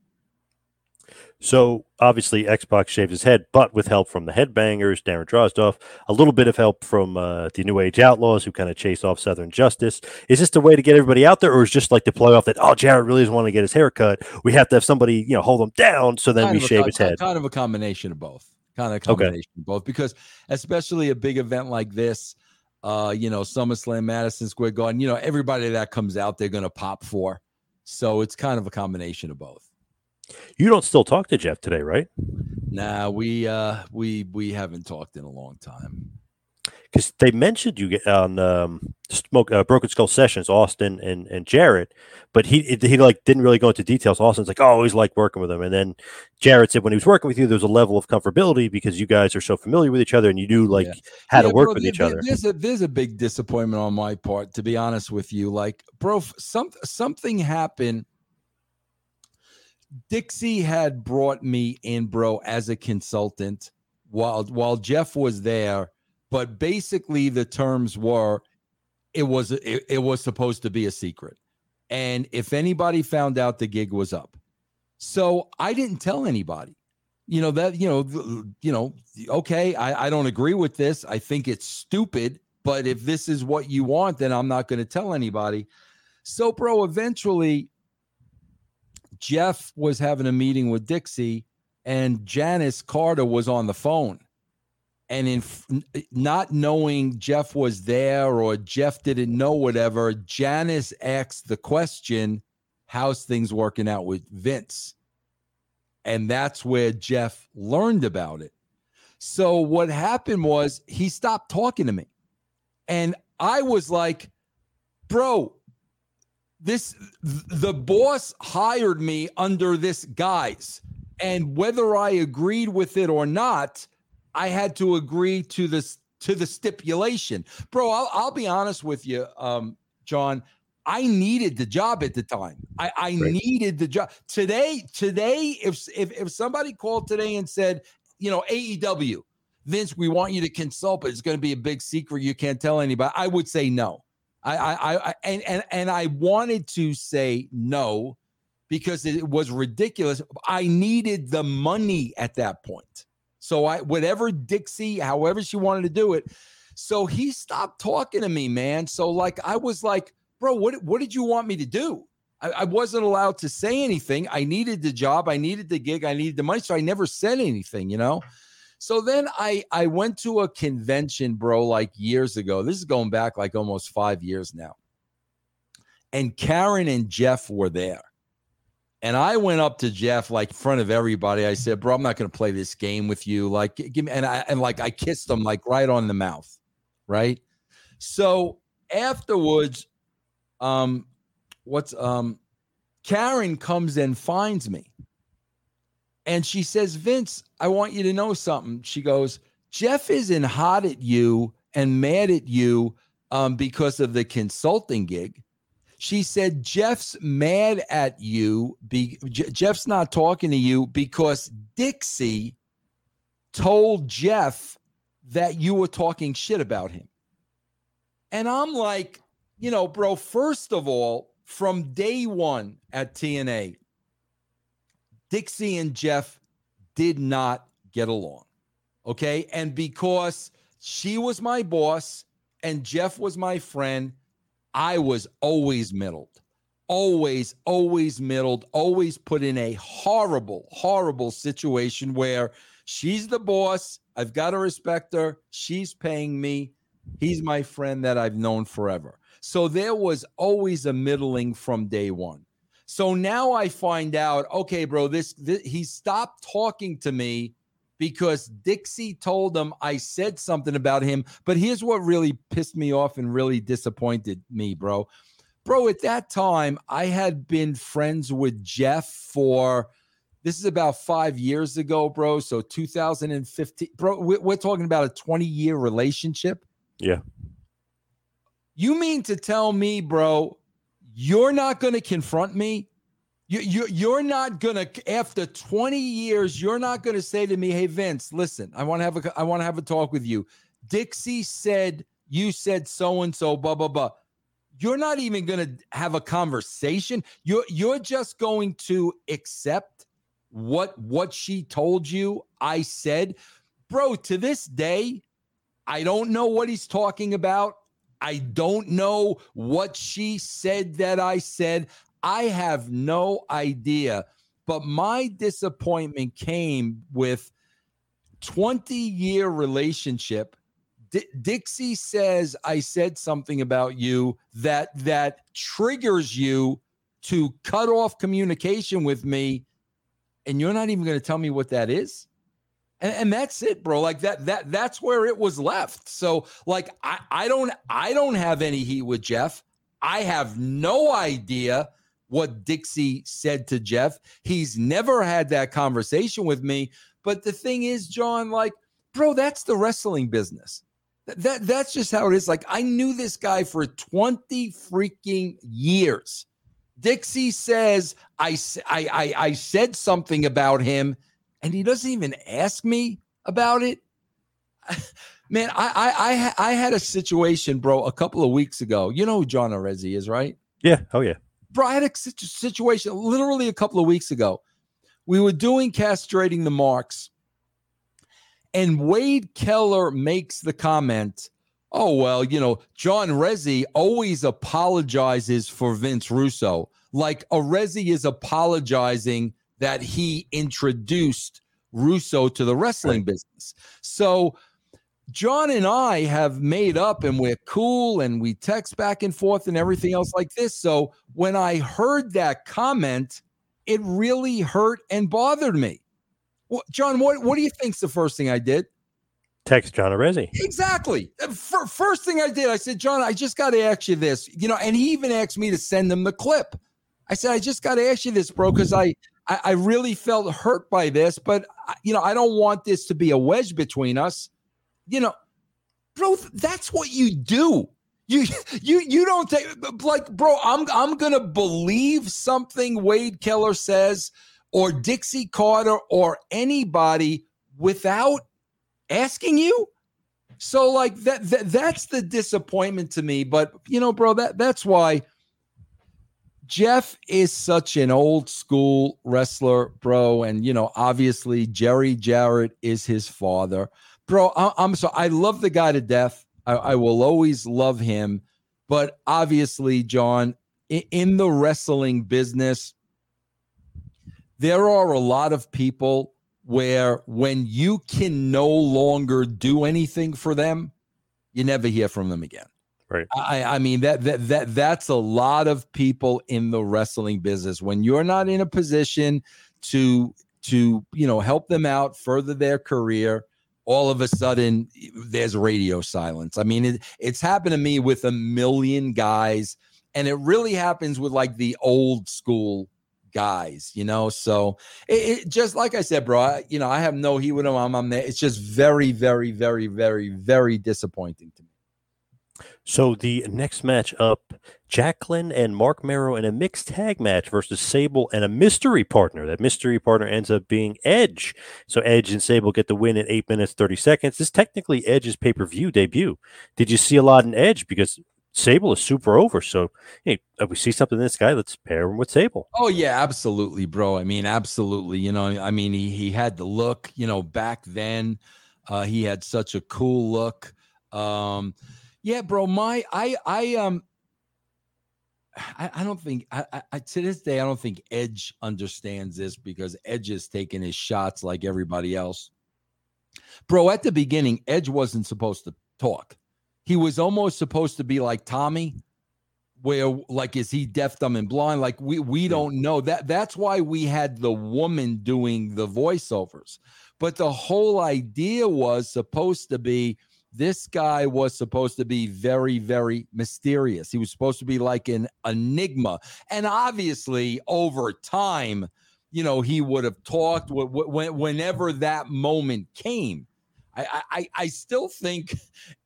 So obviously, X Pac shaved his head, but with help from the Headbangers, Darren Drozdov, a little bit of help from uh, the New Age Outlaws, who kind of chase off Southern Justice. Is this the way to get everybody out there, or is just like to play off that? Oh, Jarrett really doesn't want to get his hair cut. We have to have somebody, you know, hold him down, so then Kind we of a shave his head. Kind of a combination of both. Kind of a Okay. combination of both. Because especially a big event like this, uh, you know, SummerSlam, Madison Square Garden, you know, everybody that comes out, they're gonna pop for. So it's kind of a combination of both. You don't still talk to Jeff today, right? Nah, we uh we we haven't talked in a long time. Because they mentioned you get on um, smoke uh, Broken Skull Sessions, Austin and and Jarrett, but he he like didn't really go into details. Austin's like, oh, I always liked working with him, and then Jarrett said when he was working with you, there was a level of comfortability because you guys are so familiar with each other and you knew like Yeah. how to work bro, with there- each other. There's a there's a big disappointment on my part, to be honest with you. Like, bro, some something happened. Dixie had brought me in, bro, as a consultant while while Jeff was there, but basically the terms were it was it, it was supposed to be a secret. And if anybody found out the gig was up. So I didn't tell anybody. You know that you know you know okay I, I don't agree with this. I think it's stupid. But if this is what you want then i'm not going to tell anybody. So bro eventually jeff was having a meeting with dixie and janice carter was on the phone and in n- eh, not knowing jeff was there or jeff didn't know whatever janice asked the question how's things working out with vince And that's where Jeff learned about it. So what happened was he stopped talking to me. And I was like, bro, this the boss hired me under this guise. And whether I agreed with it or not, I had to agree to this to the stipulation. Bro, I'll, I'll be honest with you, um, John. I needed the job at the time. I, I right. needed the job. Today, today, if, if if somebody called today and said, you know, AEW, Vince, we want you to consult, but it's going to be a big secret. You can't tell anybody. I would say no. I, I, I, and, and, and I wanted to say no because it was ridiculous. I needed the money at that point. So I, whatever Dixie, however she wanted to do it. So he stopped talking to me, man. So like, I was like, bro, what, what did you want me to do? I, I wasn't allowed to say anything. I needed the job. I needed the gig. I needed the money. So I never said anything, you know? So then I I went to a convention, bro, like years ago. This is going back like almost five years now. And Karen and Jeff were there. And I went up to Jeff like in front of everybody. I said, "Bro, I'm not going to play this game with you. Like, give me." And I and like I kissed him like right on the mouth, right? So afterwards, um, what's um, Karen comes and finds me, and she says, Vince, I want you to know something. She goes, Jeff isn't hot at you and mad at you um, because of the consulting gig. She said, Jeff's mad at you. Be, J- Jeff's not talking to you because Dixie told Jeff that you were talking shit about him. And I'm like, you know, bro, first of all, from day one at TNA, Dixie and Jeff did not get along. Okay. And because she was my boss and Jeff was my friend, I was always middled, always, always middled, always put in a horrible, horrible situation where she's the boss. I've got to respect her. She's paying me. He's my friend that I've known forever. So there was always a middling from day one. So now I find out, okay, bro, this, this he stopped talking to me because Dixie told him I said something about him. But here's what really pissed me off and really disappointed me, bro. Bro, at that time, I had been friends with Jeff for this is about five years ago, bro. So 2015, bro, we're talking about a 20 year relationship. Yeah. You mean to tell me, bro, you're not going to confront me. You, you, you're not to, after 20 years, you're not to say to me, hey, Vince, listen, I want to have a, I want to have a talk with you. Dixie said, you said so and so, blah, blah, blah. You're not even to have a conversation. You're, you're just going to accept what, what she told you. I said, bro, to this day, I don't know what he's talking about. I don't know what she said that I said. I have no idea. But my disappointment came with 20 year relationship. D- Dixie says I said something about you that that triggers you to cut off communication with me and you're not even going to tell me what that is? and, and that's it bro like that that that's where it was left so like i i don't i don't have any heat with jeff i have no idea what dixie said to jeff he's never had that conversation with me but the thing is john like bro that's the wrestling business that that's just how it is like i knew this guy for 20 freaking years dixie says i i i, I said something about him and he doesn't even ask me about it. Man, I I I, had a situation, bro, a couple of weeks ago. You know who John Arezzi is, right? Yeah. Oh yeah. Bro, I had a situation literally a couple of weeks ago. We were doing castrating the marks, and Wade Keller makes the comment, "Oh well, you know, John Arezzi always apologizes for Vince Russo, like Arezzi is apologizing." that he introduced Russo to the wrestling business. So John and I have made up and we're cool and we text back and forth and everything else like this. So when I heard that comment, it really hurt and bothered me. Well, John, what, what do you think's the first thing I did? Text John Arezzi. Exactly. Uh, For, first thing I did, I said, John, I just got to ask you this. You know, and he even asked me to send him the clip. I said, I just got to ask you this, bro, because I, I, I really felt hurt by this, but uh, you know, I don't want this to be a wedge between us. You know, bro, that's what you do. You you you don't take like bro, I'm I'm gonna believe something Wade Keller says or Dixie Carter or anybody without asking you. So like that, that that's the disappointment to me. But you know, bro, that that's why Jeff is such an old school wrestler, bro. And you know, obviously Jerry Jarrett is his father, bro. I, am so I love the guy to death. I, I will always love him. But obviously, John, in, in the wrestling business, there are a lot of people where when you can no longer do anything for them, you never hear from them again. Right. I, I mean that that that that's a lot of people in the wrestling business. When you're not in a position to to you know help them out, further their career, all of a sudden there's radio silence. I mean, it, it's happened to me with a million guys, and it really happens with like the old school guys, you know. So it, it, just like I said, bro, I, you know, I have no heat with him. I'm, I'm there. It's just very, very, very, very, very disappointing to me. So the next match up, Jacqueline and Mark Mero in a mixed tag match versus Sable and a mystery partner. That mystery partner ends up being Edge. So Edge and Sable get the win in eight minutes thirty seconds. This is technically Edge's pay per view debut. Did you see a lot in Edge? Because Sable is super over. So, hey, if we see something in this guy, let's pair him with Sable. Oh yeah, absolutely, bro. I mean, absolutely. You know, I mean, he he had the look. You know, back then, uh, he had such a cool look. Um, yeah, bro. My I I um. I, I don't think I, I to this day I don't think Edge understands this because Edge is taking his shots like everybody else. Bro, at the beginning, Edge wasn't supposed to talk he was almost supposed to be like Tommy, where like is he deaf, dumb, and blind? Like we we don't know that. That's why we had the woman doing the voiceovers. But the whole idea was supposed to be this guy was supposed to be very very mysterious. He was supposed to be like an enigma, and obviously over time, you know, he would have talked whenever that moment came. I, I, I still think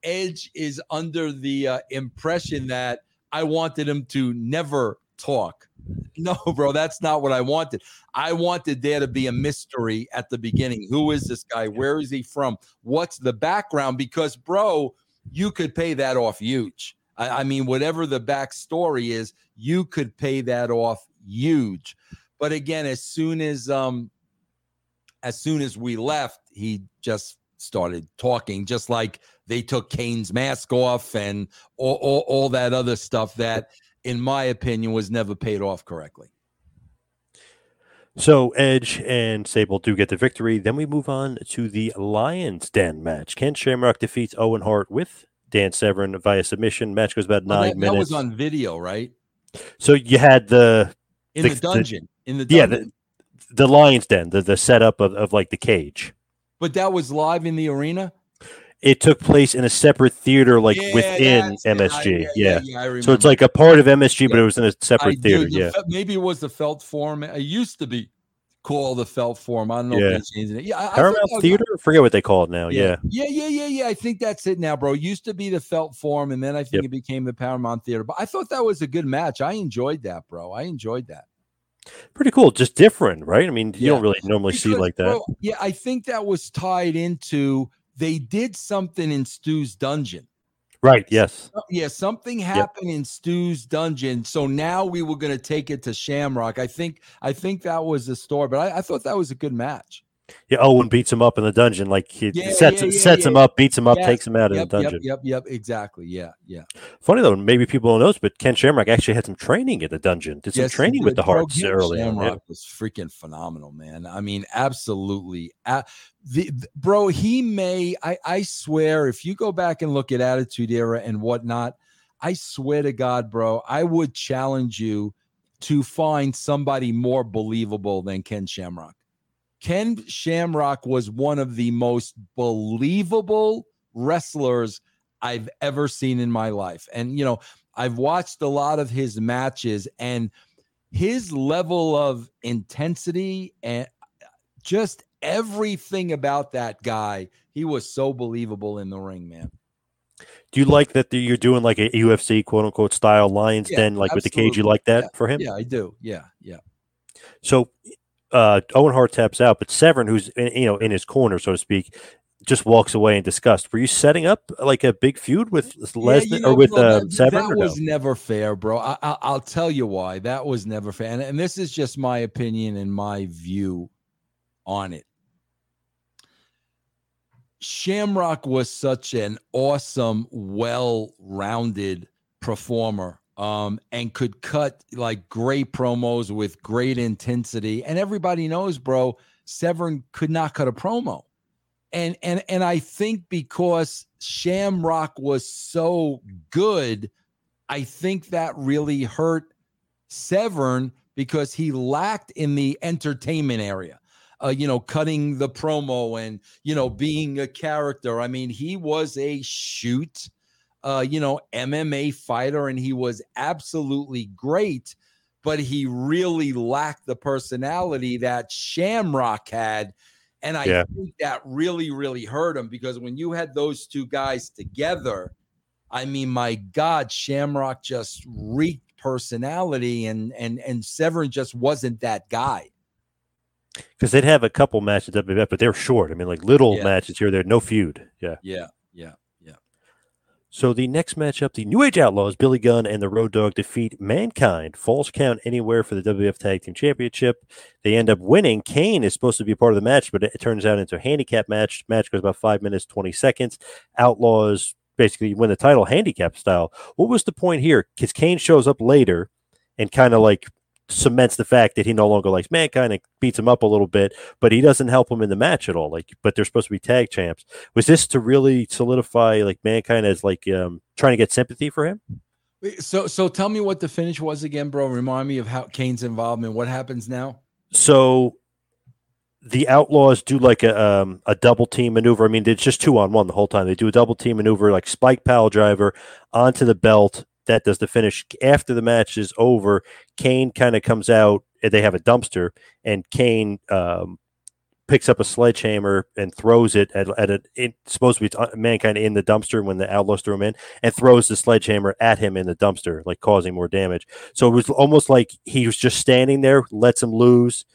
Edge is under the uh, impression that I wanted him to never talk. No, bro, that's not what I wanted. I wanted there to be a mystery at the beginning. Who is this guy? Where is he from? What's the background? Because, bro, you could pay that off huge. I, I mean, whatever the backstory is, you could pay that off huge. But again, as soon as um, as soon as we left, he just started talking, just like they took Kane's mask off and all, all, all that other stuff that, in my opinion, was never paid off correctly. So Edge and Sable do get the victory. Then we move on to the Lions Den match. Ken Shamrock defeats Owen Hart with Dan Severn via submission. Match goes about nine that, minutes. That was on video, right? So you had the in the, the dungeon. The, in the dungeon. yeah, the, the Lions Den, the, the setup of, of like the cage. But that was live in the arena. It took place in a separate theater, like yeah, within MSG. I, yeah, yeah. yeah so it's like a part of MSG, but it was in a separate I theater. Do. yeah, maybe it was the Felt Forum. It used to be called the Felt Forum. I don't know yeah. if they changed it. Yeah, I, Paramount I Theater. I forget what they call it now. Yeah. yeah, yeah, yeah, yeah. I think that's it now, bro. It used to be the Felt Forum, and then I think yep. it became the Paramount Theater. But I thought that was a good match. I enjoyed that, bro. I enjoyed that pretty cool just different right i mean you yeah. don't really normally because, see like that well, yeah i think that was tied into they did something in stu's dungeon. Right yes. Yeah something happened yep. in stu's dungeon. So now we were going to take it to shamrock. I think i think that was the story but I, I thought that was a good match yeah, Owen beats him up in the dungeon. Like he yeah, sets yeah, yeah, sets him up, beats him up, takes him out yep, of the dungeon. Yep, yep, yep, exactly. Yeah, yeah. Funny though, maybe people don't know this, but Ken Shamrock actually had some training at the dungeon. Did some yes, training with the Harts early. Shamrock on, was freaking phenomenal, man. I mean, absolutely. Uh, the, the, bro, he may. I I swear, if you go back and look at Attitude Era and whatnot, I swear to God, bro, I would challenge you to find somebody more believable than Ken Shamrock. Ken Shamrock was one of the most believable wrestlers I've ever seen in my life. And, you know, I've watched a lot of his matches and his level of intensity and uh, just everything about that guy, he was so believable in the ring, man. Do you like that you're doing like a UFC quote unquote style Lions Yeah, Den, like with the cage? You like that Yeah, for him? Yeah, I do. Yeah, yeah. So uh, Owen Hart taps out, but Severn, who's in, you know in his corner, so to speak, just walks away in disgust. Were you setting up like a big feud with Lesnar you know, or with bro, uh, that, Severn? that or no? was never fair, bro. I, I, I'll tell you why. That was never fair, and, and this is just my opinion and my view on it. Shamrock was such an awesome, well-rounded performer, um, and could cut like great promos with great intensity. And everybody knows, bro, Severn could not cut a promo and and and I think because Shamrock was so good, I think that really hurt Severn because he lacked in the entertainment area. Uh, you know, cutting the promo and you know being a character. I mean, he was a shoot, uh, you know, MMA fighter, and he was absolutely great. But he really lacked the personality that Shamrock had. And I Yeah. think that really, really hurt him because when you had those two guys together, I mean, my God, Shamrock just reeked personality, and and and Severn just wasn't that guy. because they'd have a couple matches at WWF, but they're short. I mean, like little Yeah. matches here, there, no feud. Yeah, yeah, yeah. So the next matchup, the New Age Outlaws, Billy Gunn and the Road Dog defeat Mankind. Falls count anywhere for the WWF Tag Team Championship. They end up winning. Kane is supposed to be a part of the match, but it turns out into a handicap match. Match goes about five minutes twenty seconds. Outlaws basically win the title handicap style. What was the point here? Because Kane shows up later and kind of like cements the fact that he no longer likes Mankind and beats him up a little bit, but he doesn't help him in the match at all. Like, but they're supposed to be tag champs. Was this to really solidify like Mankind as like um trying to get sympathy for him? So so tell me what the finish was again, bro. Remind me of how Kane's involvement. What happens now? So the Outlaws do like a um, a double team maneuver. I mean, it's just two on one the whole time. They do a double team maneuver, like spike pile driver onto the belt. That does the finish. After the match is over, Kane kind of comes out. They have a dumpster, and Kane um, picks up a sledgehammer and throws it at, at a. It's supposed to be uh, mankind in the dumpster when the Outlaws threw him in, and throws the sledgehammer at him in the dumpster, like causing more damage. So it was almost like he was just standing there, lets him lose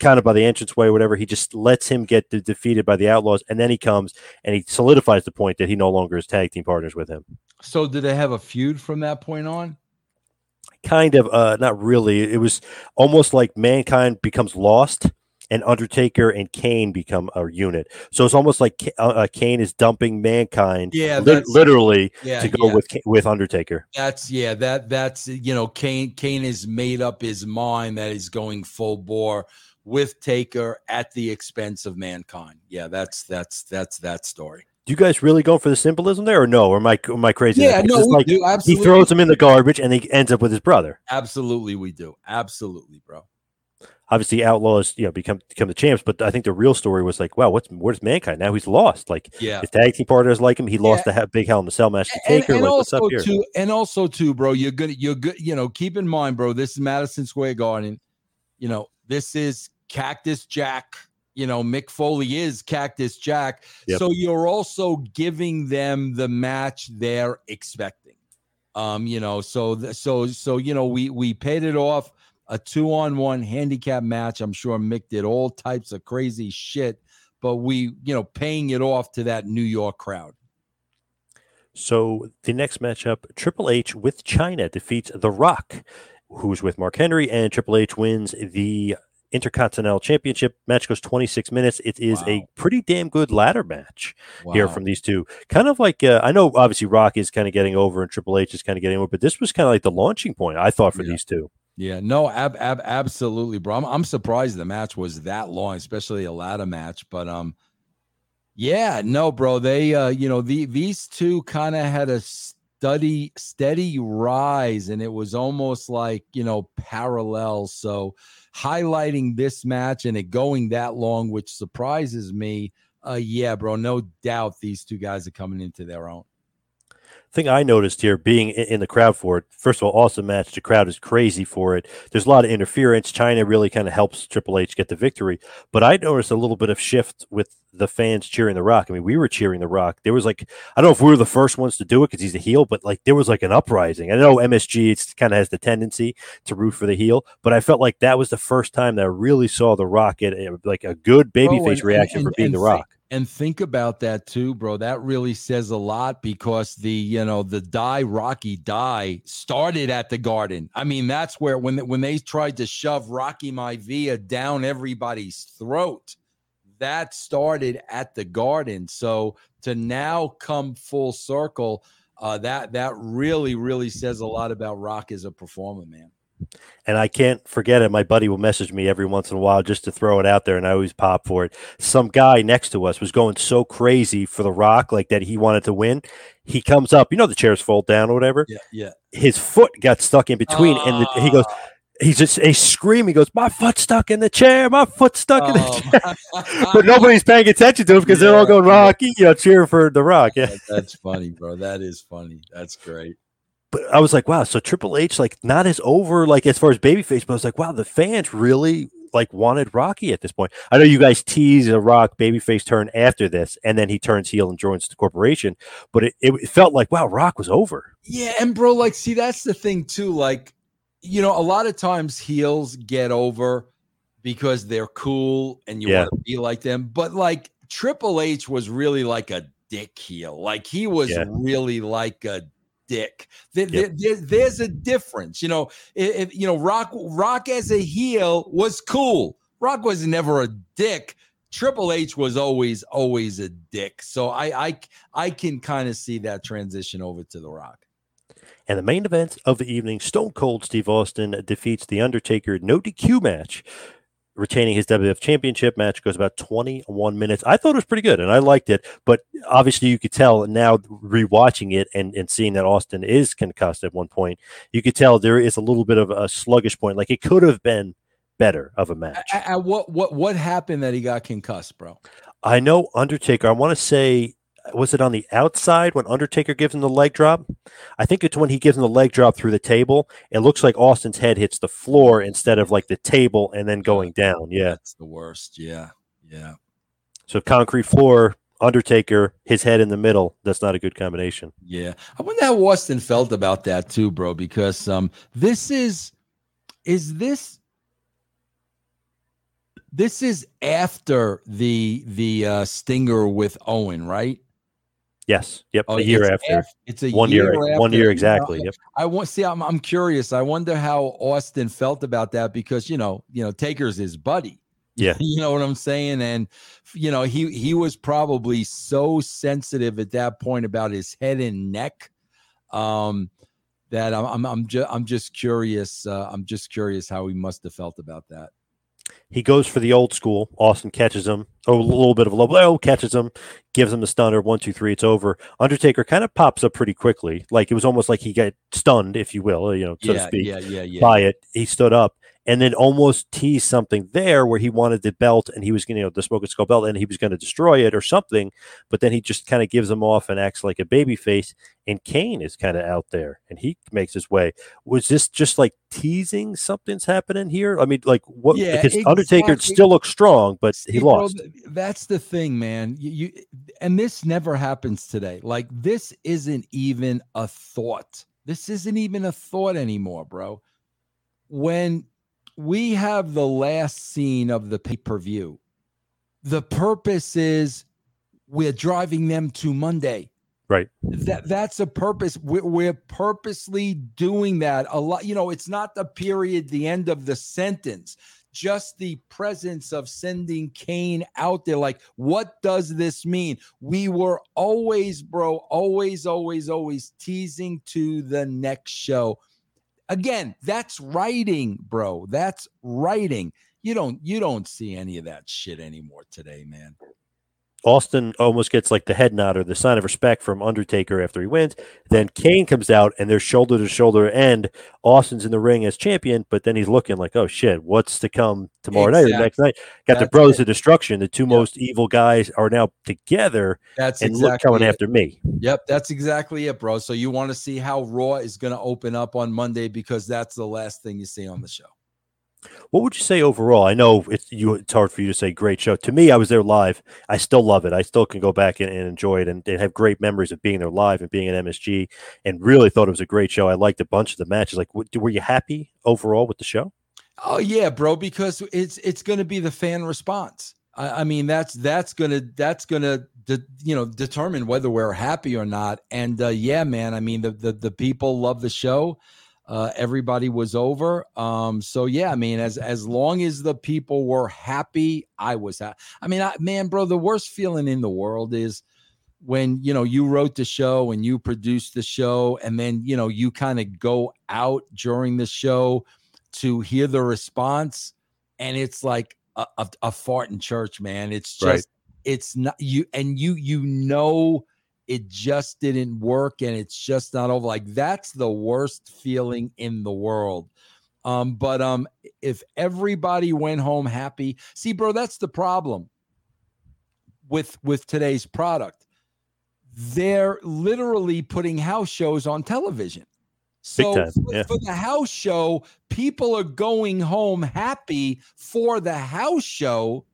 kind of by the entranceway whatever. He just lets him get de- defeated by the Outlaws, and then he comes and he solidifies the point that he no longer is tag team partners with him. So did they have a feud from that point on? Kind of, uh, not really. It was almost like mankind becomes lost. And Undertaker and Kane become a unit, so it's almost like uh, uh, Kane is dumping mankind, Yeah, that's- literally Yeah, to go yeah. with with Undertaker. That's yeah, that that's you know, Kane Kane has made up his mind that he's going full bore with Taker at the expense of mankind. Yeah, that's that's that's that story. Do you guys really go for the symbolism there, or no? Or am I am I crazy? Yeah, no, we like do. he throws him in the garbage, and he ends up with his brother. Absolutely, we do. Absolutely, bro. obviously outlaws you know become become the champs but i think the real story was like wow what's where's mankind now he's lost like Yeah. his tag team partners like him he lost Yeah. the ha- big hell in the cell match to and, taker and like also too, and also too, bro. You're gonna, you're good. You know, keep in mind, bro. This is Madison Square Garden. You know, this is Cactus Jack. You know, Mick Foley is Cactus Jack. Yep. So you're also giving them the match they're expecting. Um, you know, so th- so so you know, we we paid it off a two on one handicap match. I'm sure Mick did all types of crazy shit, but we, you know, paying it off to that New York crowd. so the next matchup triple h with Chyna defeats the rock who's with mark henry and triple h wins the intercontinental championship match goes 26 minutes it is a pretty damn good ladder match here from these two. Kind of like uh, I know obviously Rock is kind of getting over and Triple H is kind of getting over, but this was kind of like the launching point I thought for Yeah. these two. Yeah, no, ab, ab, absolutely, bro. I'm, I'm surprised the match was that long, especially a ladder match. But um, yeah, no, bro. They uh, you know, the these two kind of had a steady steady rise and it was almost like you know parallel. So highlighting this match and it going that long which surprises me uh yeah bro no doubt these two guys are coming into their own thing I noticed here, being in, the crowd for it, first of all, awesome match. The crowd is crazy for it. There's a lot of interference. Chyna really kind of helps Triple H get the victory. But I noticed a little bit of shift with the fans cheering The Rock. I mean, we were cheering The Rock. There was like, I don't know if we were the first ones to do it because he's a heel, but like there was like an uprising. I know MSG it's kind of has the tendency to root for the heel, but I felt like that was the first time that I really saw The Rock get like a good babyface oh, reaction and, and, for being The Rock and think about that too, bro. That really says a lot because the you know the die Rocky die started at the Garden. I mean, that's where when when they tried to shove Rocky Maivia down everybody's throat, that started at the Garden. So to now come full circle, uh, that that really really says a lot about Rock as a performer, man and I can't forget it. My buddy will message me every once in a while just to throw it out there, and I always pop for it. Some guy next to us was going so crazy for the Rock, like that he wanted to win. He comes up, you know, the chairs fold down or whatever. Yeah, yeah. His foot got stuck in between, and the, he goes. Ah. He's just a scream. He goes, "My foot stuck in the chair. My foot stuck in the oh. chair." but nobody's paying attention to him because yeah, they're all going Rocky, you know, cheering for the Rock. Yeah, that's funny, bro. That is funny. That's great but I was like, wow, so Triple H like not as over like as far as babyface, but I was like, wow, the fans really like wanted Rocky at this point. I know you guys tease a Rock babyface turn after this, and then he turns heel and joins the corporation, but it, it felt like wow, Rock was over. Yeah, and bro, like, see, that's the thing too. Like, you know, a lot of times heels get over because they're cool and you yeah. want to be like them, but like Triple H was really like a dick heel. Like he was yeah. really like a dick. There, yep. there, there's a difference, you know. If you know, Rock Rock as a heel was cool. Rock was never a dick. Triple H was always always a dick. So I I I can kind of see that transition over to The Rock. And the main event of the evening, Stone Cold Steve Austin defeats The Undertaker no DQ match retaining his WWF Championship match goes about 21 minutes. I thought it was pretty good and I liked it, but obviously you could tell now rewatching it and, and seeing that Austin is concussed at one point, you could tell there is a little bit of a sluggish point. Like it could have been better of a match. At what what what happened that he got concussed, bro? I know Undertaker. I want to say was it on the outside when Undertaker gives him the leg drop? I think it's when he gives him the leg drop through the table. It looks like Austin's head hits the floor instead of like the table and then going down. Yeah. That's the worst. Yeah. Yeah. So concrete floor, Undertaker, his head in the middle. That's not a good combination. Yeah. I wonder how Austin felt about that too, bro, because um this is is this this is after the the uh stinger with Owen, right? Yes. Yep. Oh, a year after. It's a one year. year one year exactly. Yep. I want see. I'm I'm curious. I wonder how Austin felt about that because you know you know Taker's his buddy. Yeah. You know what I'm saying? And you know he he was probably so sensitive at that point about his head and neck. Um, that I'm I'm I'm just I'm just curious. Uh, I'm just curious how he must have felt about that. He goes for the old school. Austin catches him. Oh, a little bit of a low blow, catches him, gives him the stunner. One, two, three, it's over. Undertaker kind of pops up pretty quickly. Like it was almost like he got stunned, if you will, you know, so yeah, to speak, yeah, yeah, yeah. by it. He stood up and then almost teased something there where he wanted the belt and he was going to, you know, the smoking skull belt and he was going to destroy it or something. But then he just kind of gives him off and acts like a baby face. And Kane is kind of out there and he makes his way. Was this just like teasing something's happening here? I mean, like what? Yeah, because exactly. Undertaker still looks strong, but he lost. that's the thing, man. You, you and this never happens today. Like this isn't even a thought. This isn't even a thought anymore, bro. When we have the last scene of the pay per view. The purpose is we're driving them to Monday. Right. That that's a purpose. We're, we're purposely doing that a lot. You know, it's not the period, the end of the sentence, just the presence of sending Kane out there. Like, what does this mean? We were always, bro, always, always, always teasing to the next show Again, that's writing, bro. That's writing. You don't you don't see any of that shit anymore today, man. Austin almost gets like the head nod or the sign of respect from Undertaker after he wins. Then Kane comes out and they're shoulder to shoulder, and Austin's in the ring as champion. But then he's looking like, oh shit, what's to come tomorrow night or next night? Got the That's Brothers it. of Destruction, the two Yep. most evil guys are now together That's and look exactly coming it. after me. Yep, that's exactly it, bro. So you want to see how Raw is going to open up on Monday because that's the last thing you see on the show. What would you say overall? I know it's you. It's hard for you to say great show. To me, I was there live. I still love it. I still can go back and, and enjoy it, and, and have great memories of being there live and being at MSG. And really thought it was a great show. I liked a bunch of the matches. Like, were you happy overall with the show? Oh yeah, bro, because it's it's going to be the fan response. I, I mean, that's that's gonna that's gonna de, you know determine whether we're happy or not. And uh, yeah, man, I mean the the the people love the show. Uh, everybody was over. Um, so yeah, I mean, as as long as the people were happy, I was happy. I mean, I, man, bro, the worst feeling in the world is when you know you wrote the show and you produced the show, and then you know you kind of go out during the show to hear the response, and it's like a, a, a fart in church, man. It's just Right. it's not you, and you you know it just didn't work and it's just not over. Like that's the worst feeling in the world. Um but um if everybody went home happy see bro that's the problem with with today's product. They're literally putting house shows on television. So for, yeah. for the house show people are going home happy for the house show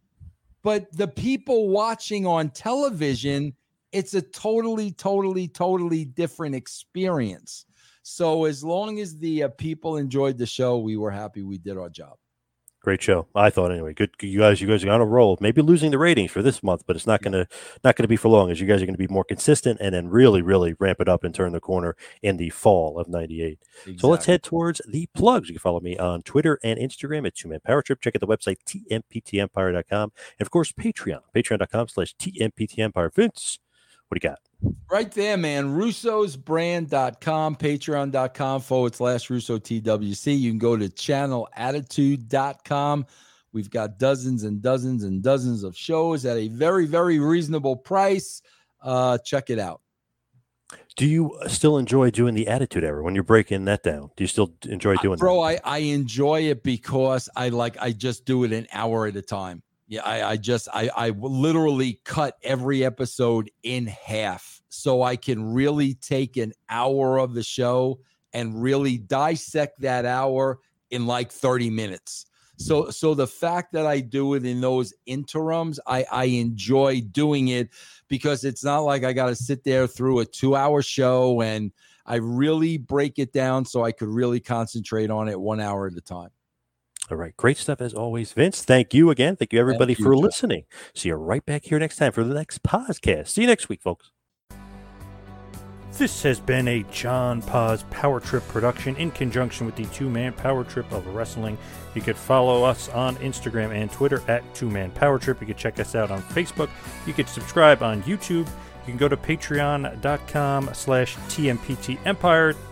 but the people watching on television it's a totally totally totally different experience so as long as the uh, people enjoyed the show we were happy we did our job Great show. I thought anyway. Good. You guys. You guys are on a roll. Maybe losing the ratings for this month, but it's not gonna not gonna be for long. As you guys are gonna be more consistent and then really really ramp it up and turn the corner in the fall of '98. So let's head towards the plugs. You can follow me on Twitter and Instagram at Two Man Power Trip. Check out the website, tmptempire.com. And of course, Patreon, patreon.com slash tmptempire. Vince, what do you got? Right there, man. Russo'sBrand.com, patreon.com forward slash Russo TWC. You can go to channelattitude.com. We've got dozens and dozens and dozens of shows at a very, very reasonable price. Uh, check it out. Do you still enjoy doing the Attitude Era when you're breaking that down? Do you still enjoy doing Bro, that? I, I enjoy it because I like I just do it an hour at a time. Yeah, I, I just I I literally cut every episode in half so I can really take an hour of the show and really dissect that hour in like 30 minutes. So so the fact that I do it in those interims, I I enjoy doing it because it's not like I got to sit there through a 2-hour show and I really break it down so I could really concentrate on it 1 hour at a time. All right. Great stuff as always, Vince. Thank you again. Thank you, everybody, you, for John. listening. See you right back here next time for the next podcast. See you next week, folks. This has been a John Paz Power Trip production in conjunction with the Two Man Power Trip of Wrestling. You could follow us on Instagram and Twitter at Two Man Power Trip. You could check us out on Facebook. You could subscribe on YouTube. You can go to patreon.com slash TMPT Empire